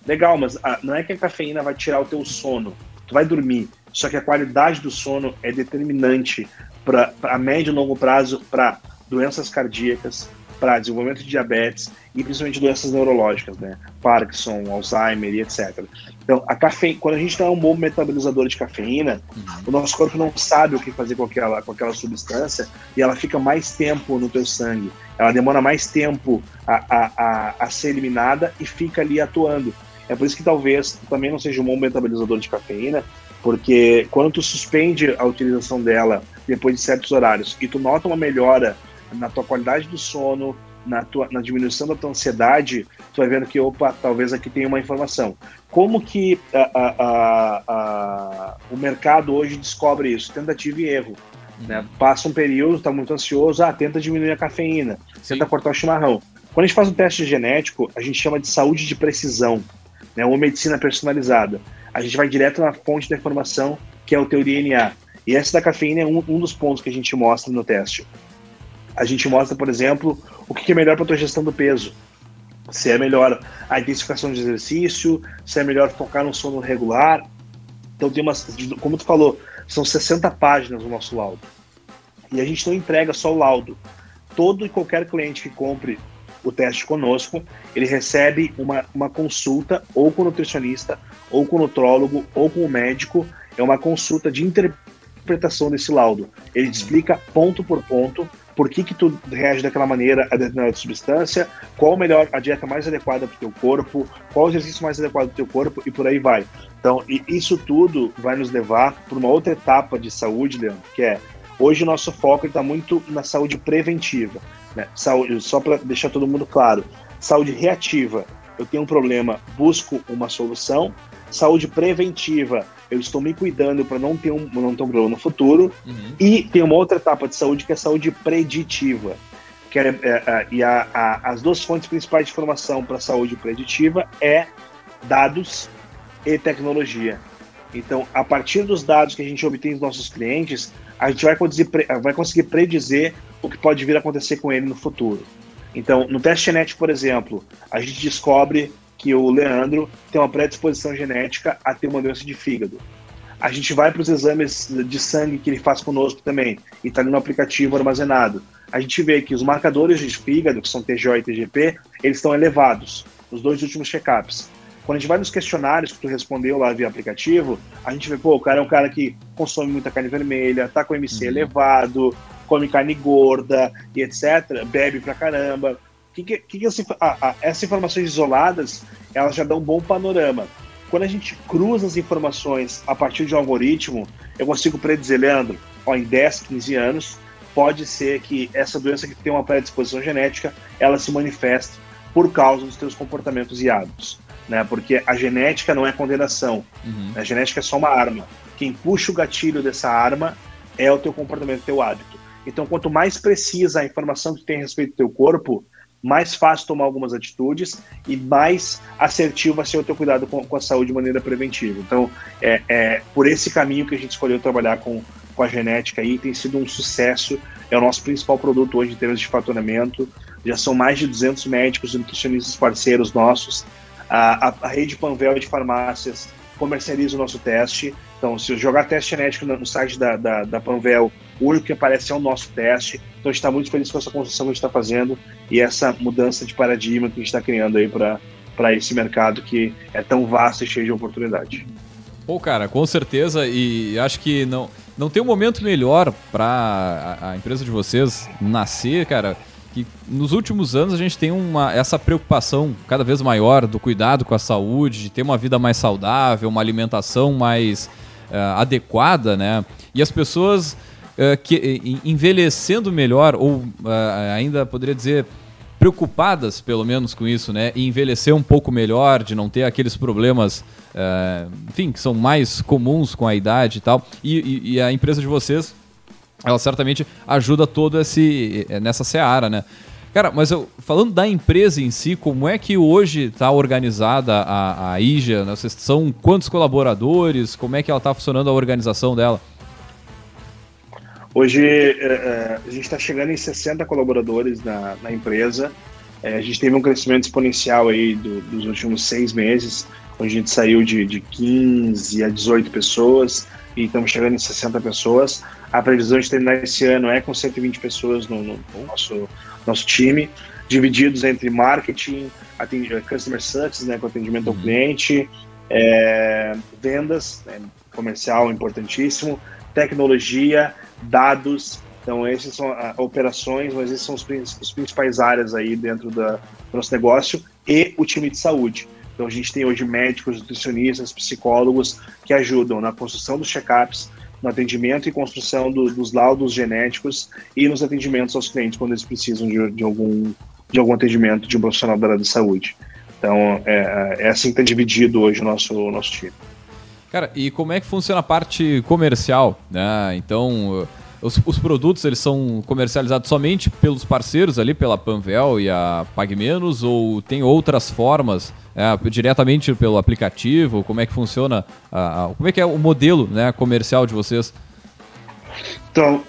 Legal, mas ah, não é que a cafeína vai tirar o teu sono. Tu vai dormir. Só que a qualidade do sono é determinante para a médio e longo prazo para doenças cardíacas, para desenvolvimento de diabetes e principalmente doenças neurológicas, né? Parkinson, Alzheimer e etc. Então, a cafeína, quando a gente não é um bom metabolizador de cafeína, uhum. o nosso corpo não sabe o que fazer com aquela, com aquela substância e ela fica mais tempo no teu sangue. Ela demora mais tempo a, a, a, a ser eliminada e fica ali atuando. É por isso que talvez também não seja um bom metabolizador de cafeína, porque quando tu suspende a utilização dela depois de certos horários e tu nota uma melhora na tua qualidade do sono, na, tua, na diminuição da tua ansiedade, tu vai vendo que, opa, talvez aqui tenha uma informação. Como que a, a, a, o mercado hoje descobre isso? Tentativa e erro. Né? Passa um período, está muito ansioso, ah, tenta diminuir a cafeína, Sim. tenta cortar o chimarrão. Quando a gente faz um teste genético, a gente chama de saúde de precisão, né? ou medicina personalizada. A gente vai direto na fonte da informação, que é o teu DNA. E essa da cafeína é um, um dos pontos que a gente mostra no teste. A gente mostra, por exemplo, o que é melhor para a tua gestão do peso. Se é melhor a intensificação de exercício, se é melhor focar no sono regular. Então tem umas, como tu falou, são 60 páginas no nosso laudo. E a gente não entrega só o laudo. Todo e qualquer cliente que compre o teste conosco, ele recebe uma, uma consulta ou com o nutricionista, ou com o nutrólogo, ou com o médico. É uma consulta de interpretação desse laudo. Ele te explica ponto por ponto por que, que tu reage daquela maneira a determinada substância, qual melhor a dieta mais adequada para o teu corpo, qual o exercício mais adequado para o teu corpo e por aí vai. Então, isso tudo vai nos levar para uma outra etapa de saúde, Leandro, que é hoje o nosso foco está muito na saúde preventiva. Né? Saúde, só para deixar todo mundo claro, saúde reativa, eu tenho um problema, busco uma solução. Saúde preventiva, eu estou me cuidando para não ter um não ter um problema no futuro. Uhum. E tem uma outra etapa de saúde que é a saúde preditiva. Que é, é, é, e a, a, as duas fontes principais de informação para a saúde preditiva é dados e tecnologia. Então, a partir dos dados que a gente obtém dos nossos clientes, a gente vai conseguir, vai conseguir predizer o que pode vir a acontecer com ele no futuro. Então, no teste genético, por exemplo, a gente descobre que o Leandro tem uma predisposição genética a ter uma doença de fígado. A gente vai para os exames de sangue que ele faz conosco também, e está no aplicativo armazenado. A gente vê que os marcadores de fígado, que são TGO e TGP, eles estão elevados nos dois últimos check-ups. Quando a gente vai nos questionários que tu respondeu lá via aplicativo, a gente vê, pô, o cara é um cara que consome muita carne vermelha, tá com MC uhum. elevado, come carne gorda e etc, bebe pra caramba que, que, que essa, a, a, essas informações isoladas elas já dão um bom panorama. Quando a gente cruza as informações a partir de um algoritmo, eu consigo predizer, Leandro, ó, em 10, 15 anos, pode ser que essa doença que tem uma predisposição genética, ela se manifeste por causa dos teus comportamentos e hábitos. Né? Porque a genética não é condenação. Uhum. A genética é só uma arma. Quem puxa o gatilho dessa arma é o teu comportamento, o teu hábito. Então, quanto mais precisa a informação que tem a respeito do teu corpo, mais fácil tomar algumas atitudes e mais assertivo vai ser o teu cuidado com, com a saúde de maneira preventiva. Então, é, é, por esse caminho que a gente escolheu trabalhar com, com a genética aí, tem sido um sucesso, é o nosso principal produto hoje em termos de faturamento, já são mais de 200 médicos e nutricionistas parceiros nossos, a, a, a rede Panvel de farmácias comercializa o nosso teste, então se jogar teste genético no, no site da, da, da Panvel, o único que aparece é o nosso teste. Então a gente está muito feliz com essa construção que a gente está fazendo e essa mudança de paradigma que a gente está criando aí para esse mercado que é tão vasto e cheio de oportunidade. Pô, cara, com certeza, e acho que não, não tem um momento melhor para a, a, empresa de vocês nascer, cara, que nos últimos anos a gente tem uma, essa preocupação cada vez maior do cuidado com a saúde, de ter uma vida mais saudável, uma alimentação mais uh, adequada, né? E as pessoas uh, que, envelhecendo melhor, ou uh, ainda poderia dizer preocupadas, pelo menos, com isso, né? E envelhecer um pouco melhor, de não ter aqueles problemas, uh, enfim, que são mais comuns com a idade e tal. E, e, e, a empresa de vocês, ela certamente ajuda todo esse nessa seara, né? Cara, mas eu, falando da empresa em si, como é que hoje está organizada a, a IJA? Né? Vocês são quantos colaboradores? Como é que ela está funcionando a organização dela? Hoje é, é, a gente está chegando em 60 colaboradores na, na empresa. É, a gente teve um crescimento exponencial aí do, dos últimos seis meses. a gente saiu de, de 15 a 18 pessoas e estamos chegando em 60 pessoas. A previsão de terminar esse ano é com 120 pessoas no, no nosso, nosso time, divididos entre marketing, customer success, né, com atendimento ao uhum. cliente, é, vendas, né, comercial importantíssimo, tecnologia, dados. Então, essas são uh, operações, mas esses são os, os, principais áreas aí dentro da, do nosso negócio e o time de saúde. Então, a gente tem hoje médicos, nutricionistas, psicólogos que ajudam na construção dos check-ups, no atendimento e construção do, dos laudos genéticos e nos atendimentos aos clientes quando eles precisam de, de algum, de algum atendimento de um profissional da área de saúde. Então, é, é assim que está dividido hoje o nosso, o nosso time. Cara, e como é que funciona a parte comercial? Né? Então, os, os, produtos eles são comercializados somente pelos parceiros ali, pela Panvel e a PagMenos, ou tem outras formas, é, diretamente pelo aplicativo? Como é que funciona? A, a, como é que é o modelo né, comercial de vocês? Então,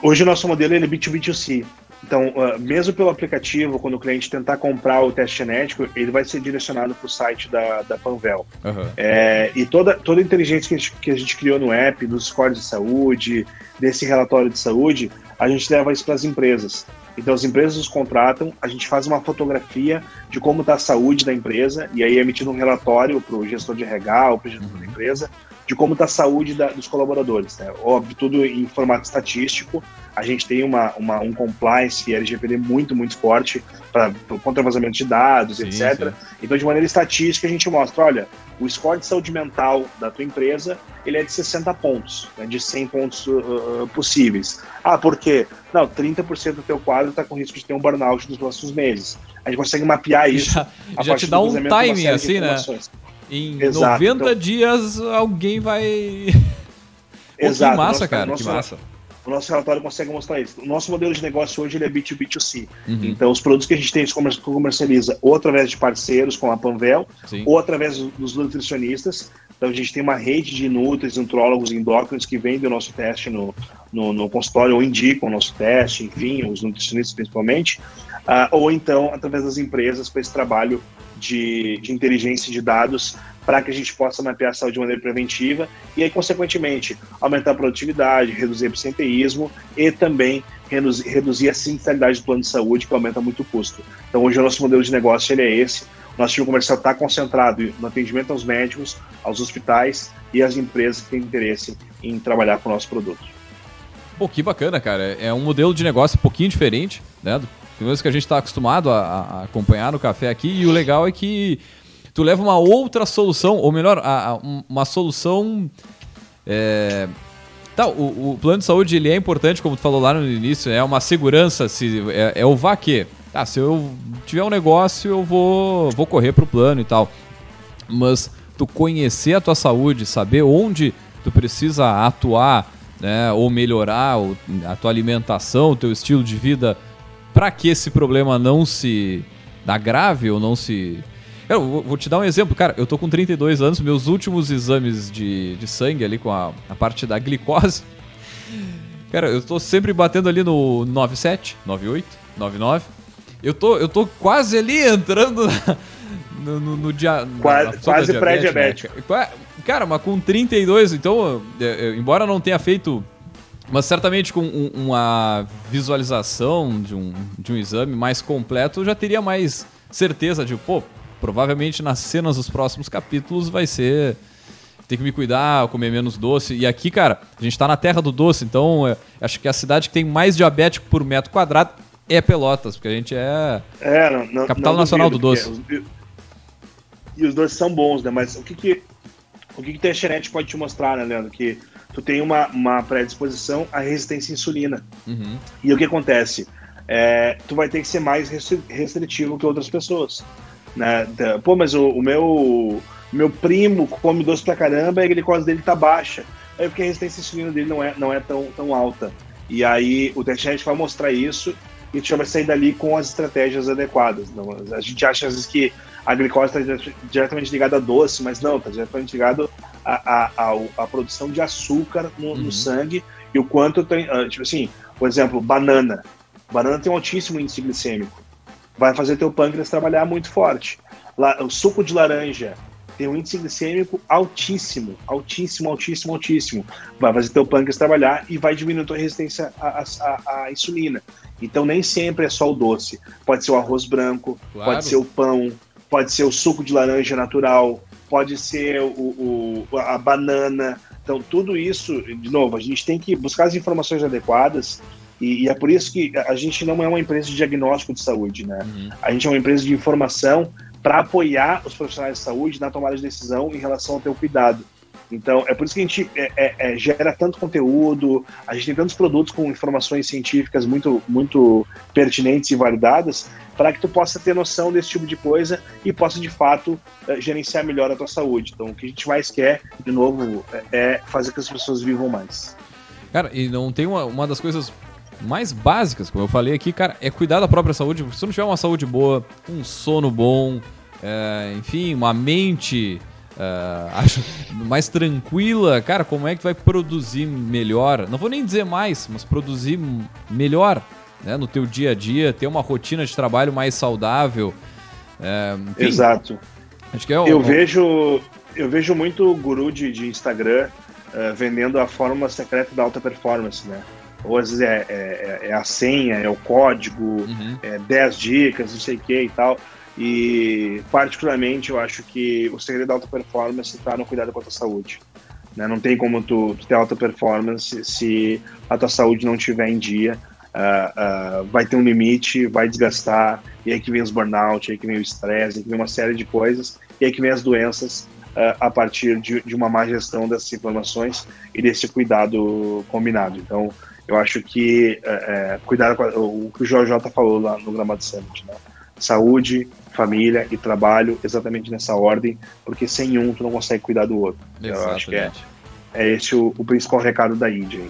hoje o nosso modelo é B2B2C. Então, uh, mesmo pelo aplicativo, quando o cliente tentar comprar o teste genético, ele vai ser direcionado para o site da, da Panvel. Uhum. É, e toda, toda a inteligência que a, gente, que a gente criou no app, dos scores de saúde, desse relatório de saúde, a gente leva isso para as empresas. Então, as empresas nos contratam, a gente faz uma fotografia de como está a saúde da empresa, e aí é emitido um relatório para o gestor de regal, para o gestor uhum. da empresa, de como está a saúde da, dos colaboradores. Né? Óbvio, tudo em formato estatístico. A gente tem uma, uma um compliance LGPD muito, muito forte para contra vazamento de dados, sim, etc. Sim. Então, de maneira estatística, a gente mostra, olha, o score de saúde mental da tua empresa ele é de 60 pontos, né, de 100 pontos uh, possíveis. Ah, por quê? Não, 30% do teu quadro está com risco de ter um burnout nos próximos meses. A gente consegue mapear isso. Já, já te dá um timing assim, né? Em Exato, 90 então... dias alguém vai. Exato. [LAUGHS] que massa, cara, nosso, que massa. O nosso relatório consegue mostrar isso. O nosso modelo de negócio hoje ele é B2B2C. Uhum. Então, os produtos que a gente tem, a gente comercializa ou através de parceiros, como a Panvel, Sim. ou através dos nutricionistas. Então, a gente tem uma rede de nutris, nutrólogos, endócrinos que vendem o nosso teste no, no, no consultório ou indicam o nosso teste, enfim, os nutricionistas principalmente. Uh, ou então, através das empresas, para esse trabalho de, de inteligência de dados para que a gente possa mapear a saúde de maneira preventiva e aí, consequentemente, aumentar a produtividade, reduzir o absenteísmo e também reduzir, reduzir a sinistralidade do plano de saúde, que aumenta muito o custo. Então, hoje o nosso modelo de negócio ele é esse. Nosso time comercial está concentrado no atendimento aos médicos, aos hospitais e às empresas que têm interesse em trabalhar com o nosso produto. Pô, que bacana, cara. É um modelo de negócio um pouquinho diferente, né? Do que a gente está acostumado a, a, acompanhar no café aqui. E o legal é que tu leva uma outra solução, ou melhor, a, a, uma solução. É... Tá, o, o, plano de saúde ele é importante, como tu falou lá no início, é uma segurança, se, é, é o vá que. Tá, se eu tiver um negócio, eu vou, vou correr pro plano e tal. Mas tu conhecer a tua saúde, saber onde tu precisa atuar, né, ou melhorar a tua alimentação, o teu estilo de vida, para que esse problema não se agrave ou não se eu vou te dar um exemplo, cara. Eu tô com 32 anos, meus últimos exames de, de sangue ali com a, a parte da glicose. Cara, eu tô sempre batendo ali no 97, 98, 99. Eu tô, eu tô quase ali entrando na, no, no, no dia. Quase, quase pré-diabético. Né? Cara, mas com 32, então, embora não tenha feito. Mas certamente com um, uma visualização de um, de um exame mais completo, eu já teria mais certeza de, pô, provavelmente nas cenas dos próximos capítulos vai ser tem que me cuidar, comer menos doce. E aqui, cara, a gente tá na terra do doce, então é, acho que a cidade que tem mais diabético por metro quadrado é Pelotas, porque a gente é, é não, não, capital não nacional do doce. É. E os doces são bons, né? Mas o que que o que, que genética pode te mostrar, né, Leandro? Que tu tem uma, uma predisposição à resistência à insulina. Uhum. E o que acontece? É, tu vai ter que ser mais restritivo que outras pessoas. Né? Pô, mas o, o meu meu primo come doce pra caramba e a glicose dele tá baixa. É porque a resistência insulina dele não é, não é tão, tão alta. E aí o teste vai mostrar isso e a gente vai sair dali com as estratégias adequadas. Não, a gente acha às vezes que a glicose está diretamente ligada a doce, mas não, está diretamente ligado à, a a produção de açúcar no, uhum. no, sangue e o quanto tem. Ah, tipo assim, por exemplo, banana. Banana tem um altíssimo índice glicêmico vai fazer teu pâncreas trabalhar muito forte. o suco de laranja tem um índice glicêmico altíssimo, altíssimo, altíssimo, altíssimo. Vai fazer teu pâncreas trabalhar e vai diminuir tua resistência à, à, à, insulina. Então nem sempre é só o doce. Pode ser o arroz branco, claro. pode ser o pão, pode ser o suco de laranja natural, pode ser o, o, a banana. Então tudo isso, de novo, a gente tem que buscar as informações adequadas e, e, é por isso que a gente não é uma empresa de diagnóstico de saúde, né? Uhum. A gente é uma empresa de informação para apoiar os profissionais de saúde na tomada de decisão em relação ao teu cuidado. Então, é por isso que a gente é, é, é, gera tanto conteúdo, a gente tem tantos produtos com informações científicas muito, muito pertinentes e validadas, para que tu possa ter noção desse tipo de coisa e possa, de fato, é, gerenciar melhor a tua saúde. Então, o que a gente mais quer, de novo, é, é fazer com que as pessoas vivam mais. Cara, e não tem uma, uma das coisas mais básicas, como eu falei aqui, cara, é cuidar da própria saúde. Se não tiver uma saúde boa, um sono bom, é, enfim, uma mente é, [LAUGHS] mais tranquila, cara, como é que vai produzir melhor? Não vou nem dizer mais, mas produzir melhor né, no teu dia a dia, ter uma rotina de trabalho mais saudável. É, enfim, Exato. Acho que é eu, vejo, eu vejo muito guru de, de Instagram uh, vendendo a fórmula secreta da alta performance, né? Ou às vezes é, é, é, a senha, é o código, uhum. é 10 dicas, não sei o que e tal. E, particularmente, eu acho que o segredo da alta performance está no cuidado com a tua saúde. Né? Não tem como tu, tu ter alta performance se a tua saúde não estiver em dia. Uh, uh, vai ter um limite, vai desgastar, e aí que vem os burnout, aí que vem o estresse, aí que vem uma série de coisas, e aí que vem as doenças uh, a partir de, de, uma má gestão dessas informações e desse cuidado combinado. Então, eu acho que é, é, cuidar com o que o JJ falou lá no Gramado Summit, né? Saúde, família e trabalho, exatamente nessa ordem, porque sem um tu não consegue cuidar do outro. Exatamente. Eu acho que é, é esse o, o principal recado da Índia.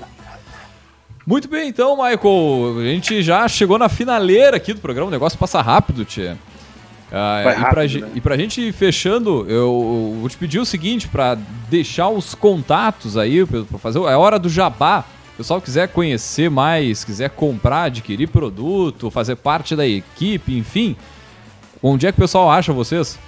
Muito bem, então, Michael. A gente já chegou na finaleira aqui do programa. O negócio passa rápido, tia. Ah, Vai e, rápido, pra, né? e pra gente ir fechando, eu, eu vou te pedir o seguinte, para deixar os contatos aí, para fazer. É hora do jabá pessoal quiser conhecer mais, quiser comprar, adquirir produto, fazer parte da equipe, enfim, onde é que o pessoal acha vocês?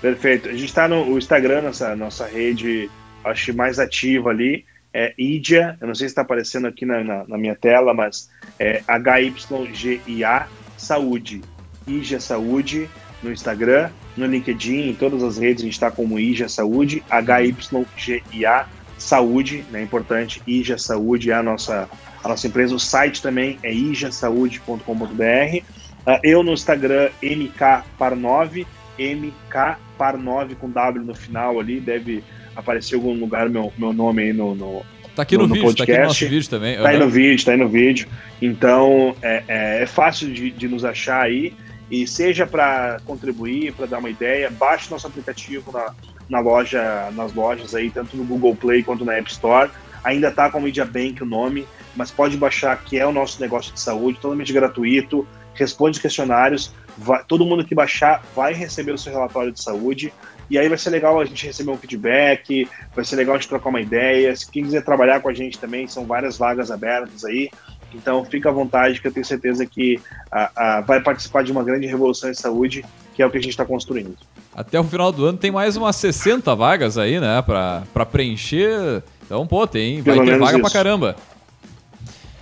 Perfeito. A gente está no Instagram, nossa, nossa rede, acho mais ativa ali, é IDIA, eu não sei se está aparecendo aqui na, na, na, minha tela, mas é HYGIA Saúde. IGA Saúde no Instagram, no LinkedIn, em todas as redes a gente está como IGA Saúde, HYGIA saúde, né, importante, IJA Saúde é a nossa, a nossa empresa, o site também é ijasaude.com.br. Uh, ah, eu no Instagram, mkpar9, mkpar9 com W no final ali, deve aparecer em algum lugar meu, meu nome aí no, no Tá aqui no, no, no vídeo, podcast. tá aqui no nosso vídeo também. Tá aí no vídeo, tá aí no vídeo. Então, é, é, é fácil de, de, nos achar aí. E seja para contribuir, para dar uma ideia, baixe nosso aplicativo na, na loja, nas lojas aí, tanto no Google Play quanto na App Store. Ainda está com a Media Bank o nome, mas pode baixar que é o nosso negócio de saúde, totalmente gratuito, responde os questionários, vai, todo mundo que baixar vai receber o seu relatório de saúde, e aí vai ser legal a gente receber um feedback, vai ser legal a gente trocar uma ideia. Se quem quiser trabalhar com a gente também, são várias vagas abertas aí. Então fica à vontade, que eu tenho certeza que a, a, vai participar de uma grande revolução de saúde, que é o que a gente está construindo. Até o final do ano tem mais umas 60 vagas aí, né? Pra, preencher. Então, pô, tem. Vai Pelo ter vaga isso. pra caramba.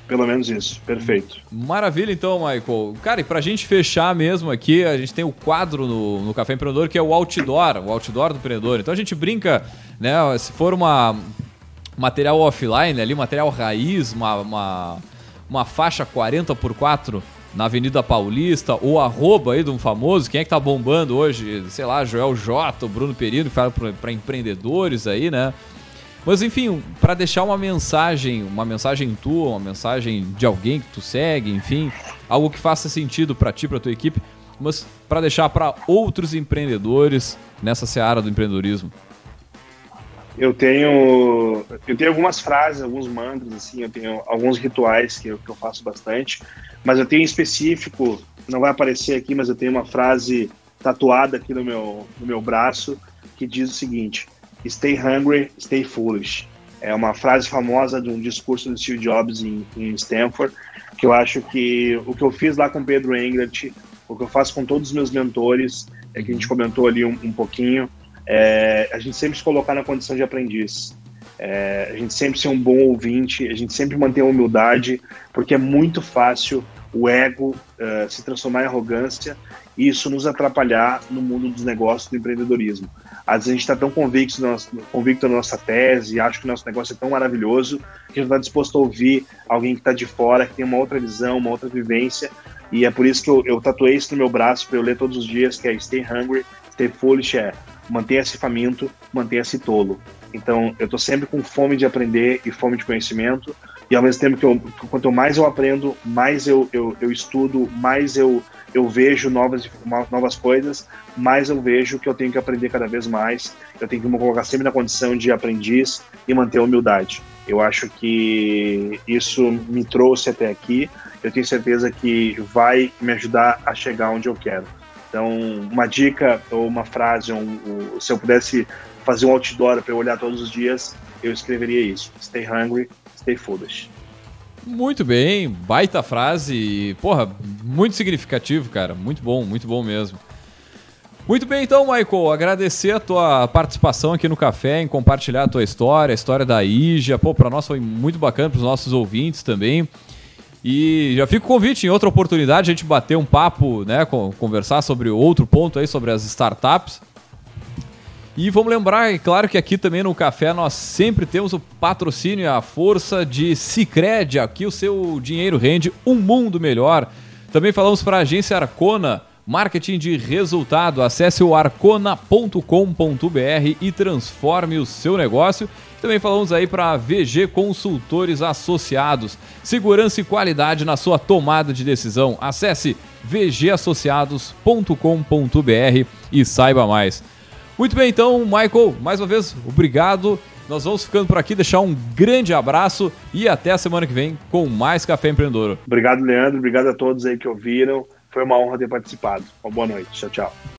Pelo menos isso, perfeito. Maravilha, então, Michael. Cara, e pra gente fechar mesmo aqui, a gente tem o quadro no, no Café Empreendedor que é o outdoor, o outdoor do empreendedor. Então a gente brinca, né? Se for uma material offline ali, material raiz, uma, uma, uma faixa 40 por 4 na Avenida Paulista, ou arroba aí de um famoso, quem é que tá bombando hoje? Sei lá, Joel J, o Bruno Perino, que fala para empreendedores aí, né? Mas enfim, para deixar uma mensagem, uma mensagem tua, uma mensagem de alguém que tu segue, enfim, algo que faça sentido para ti, para tua equipe, mas para deixar para outros empreendedores nessa seara do empreendedorismo. Eu tenho, eu tenho algumas frases, alguns mantras, assim, eu tenho alguns rituais que eu, que eu faço bastante, mas eu tenho em específico, não vai aparecer aqui, mas eu tenho uma frase tatuada aqui no meu, no meu braço que diz o seguinte: Stay hungry, stay foolish. É uma frase famosa de um discurso do Steve Jobs em, em Stanford, que eu acho que o que eu fiz lá com Pedro Englert, o que eu faço com todos os meus mentores, é que a gente comentou ali um, um pouquinho, é a gente sempre se colocar na condição de aprendiz. É, a gente sempre ser um bom ouvinte, a gente sempre manter a humildade, porque é muito fácil o ego uh, se transformar em arrogância e isso nos atrapalhar no mundo dos negócios, do empreendedorismo. Às vezes a gente está tão convicto, convicto na nossa tese, acho que o nosso negócio é tão maravilhoso, que a gente está disposto a ouvir alguém que está de fora, que tem uma outra visão, uma outra vivência, e é por isso que eu, eu tatuei isso no meu braço para eu ler todos os dias, que é Stay Hungry, Stay Foolish, é mantenha-se faminto, mantenha-se tolo. Então, eu estou sempre com fome de aprender e fome de conhecimento, e ao mesmo tempo que eu, quanto mais eu aprendo, mais eu, eu, eu estudo, mais eu, eu vejo novas, novas coisas, mais eu vejo que eu tenho que aprender cada vez mais. Eu tenho que me colocar sempre na condição de aprendiz e manter a humildade. Eu acho que isso me trouxe até aqui. Eu tenho certeza que vai me ajudar a chegar onde eu quero. Então, uma dica ou uma frase, um, um, se eu pudesse fazer um outdoor para eu olhar todos os dias, eu escreveria isso: Stay hungry, stay foolish. Muito bem, baita frase. Porra, muito significativo, cara. Muito bom, muito bom mesmo. Muito bem, então, Michael, agradecer a tua participação aqui no café, em compartilhar a tua história, a história da Ija. Pô, para nós foi muito bacana, para os nossos ouvintes também. E já fica o convite, em outra oportunidade, a gente bater um papo, né, conversar sobre outro ponto aí, sobre as startups. E vamos lembrar, é claro que aqui também no café nós sempre temos o patrocínio e a força de Cicred. Aqui o seu dinheiro rende um mundo melhor. Também falamos para a agência Arcona, marketing de resultado. Acesse o arcona.com.br e transforme o seu negócio. Também falamos aí para VG Consultores Associados. Segurança e qualidade na sua tomada de decisão. Acesse vgassociados.com.br e saiba mais. Muito bem, então, Michael, mais uma vez, obrigado. Nós vamos ficando por aqui, deixar um grande abraço e até a semana que vem com mais Café Empreendedor. Obrigado, Leandro. Obrigado a todos aí que ouviram. Foi uma honra ter participado. Uma boa noite. Tchau, tchau.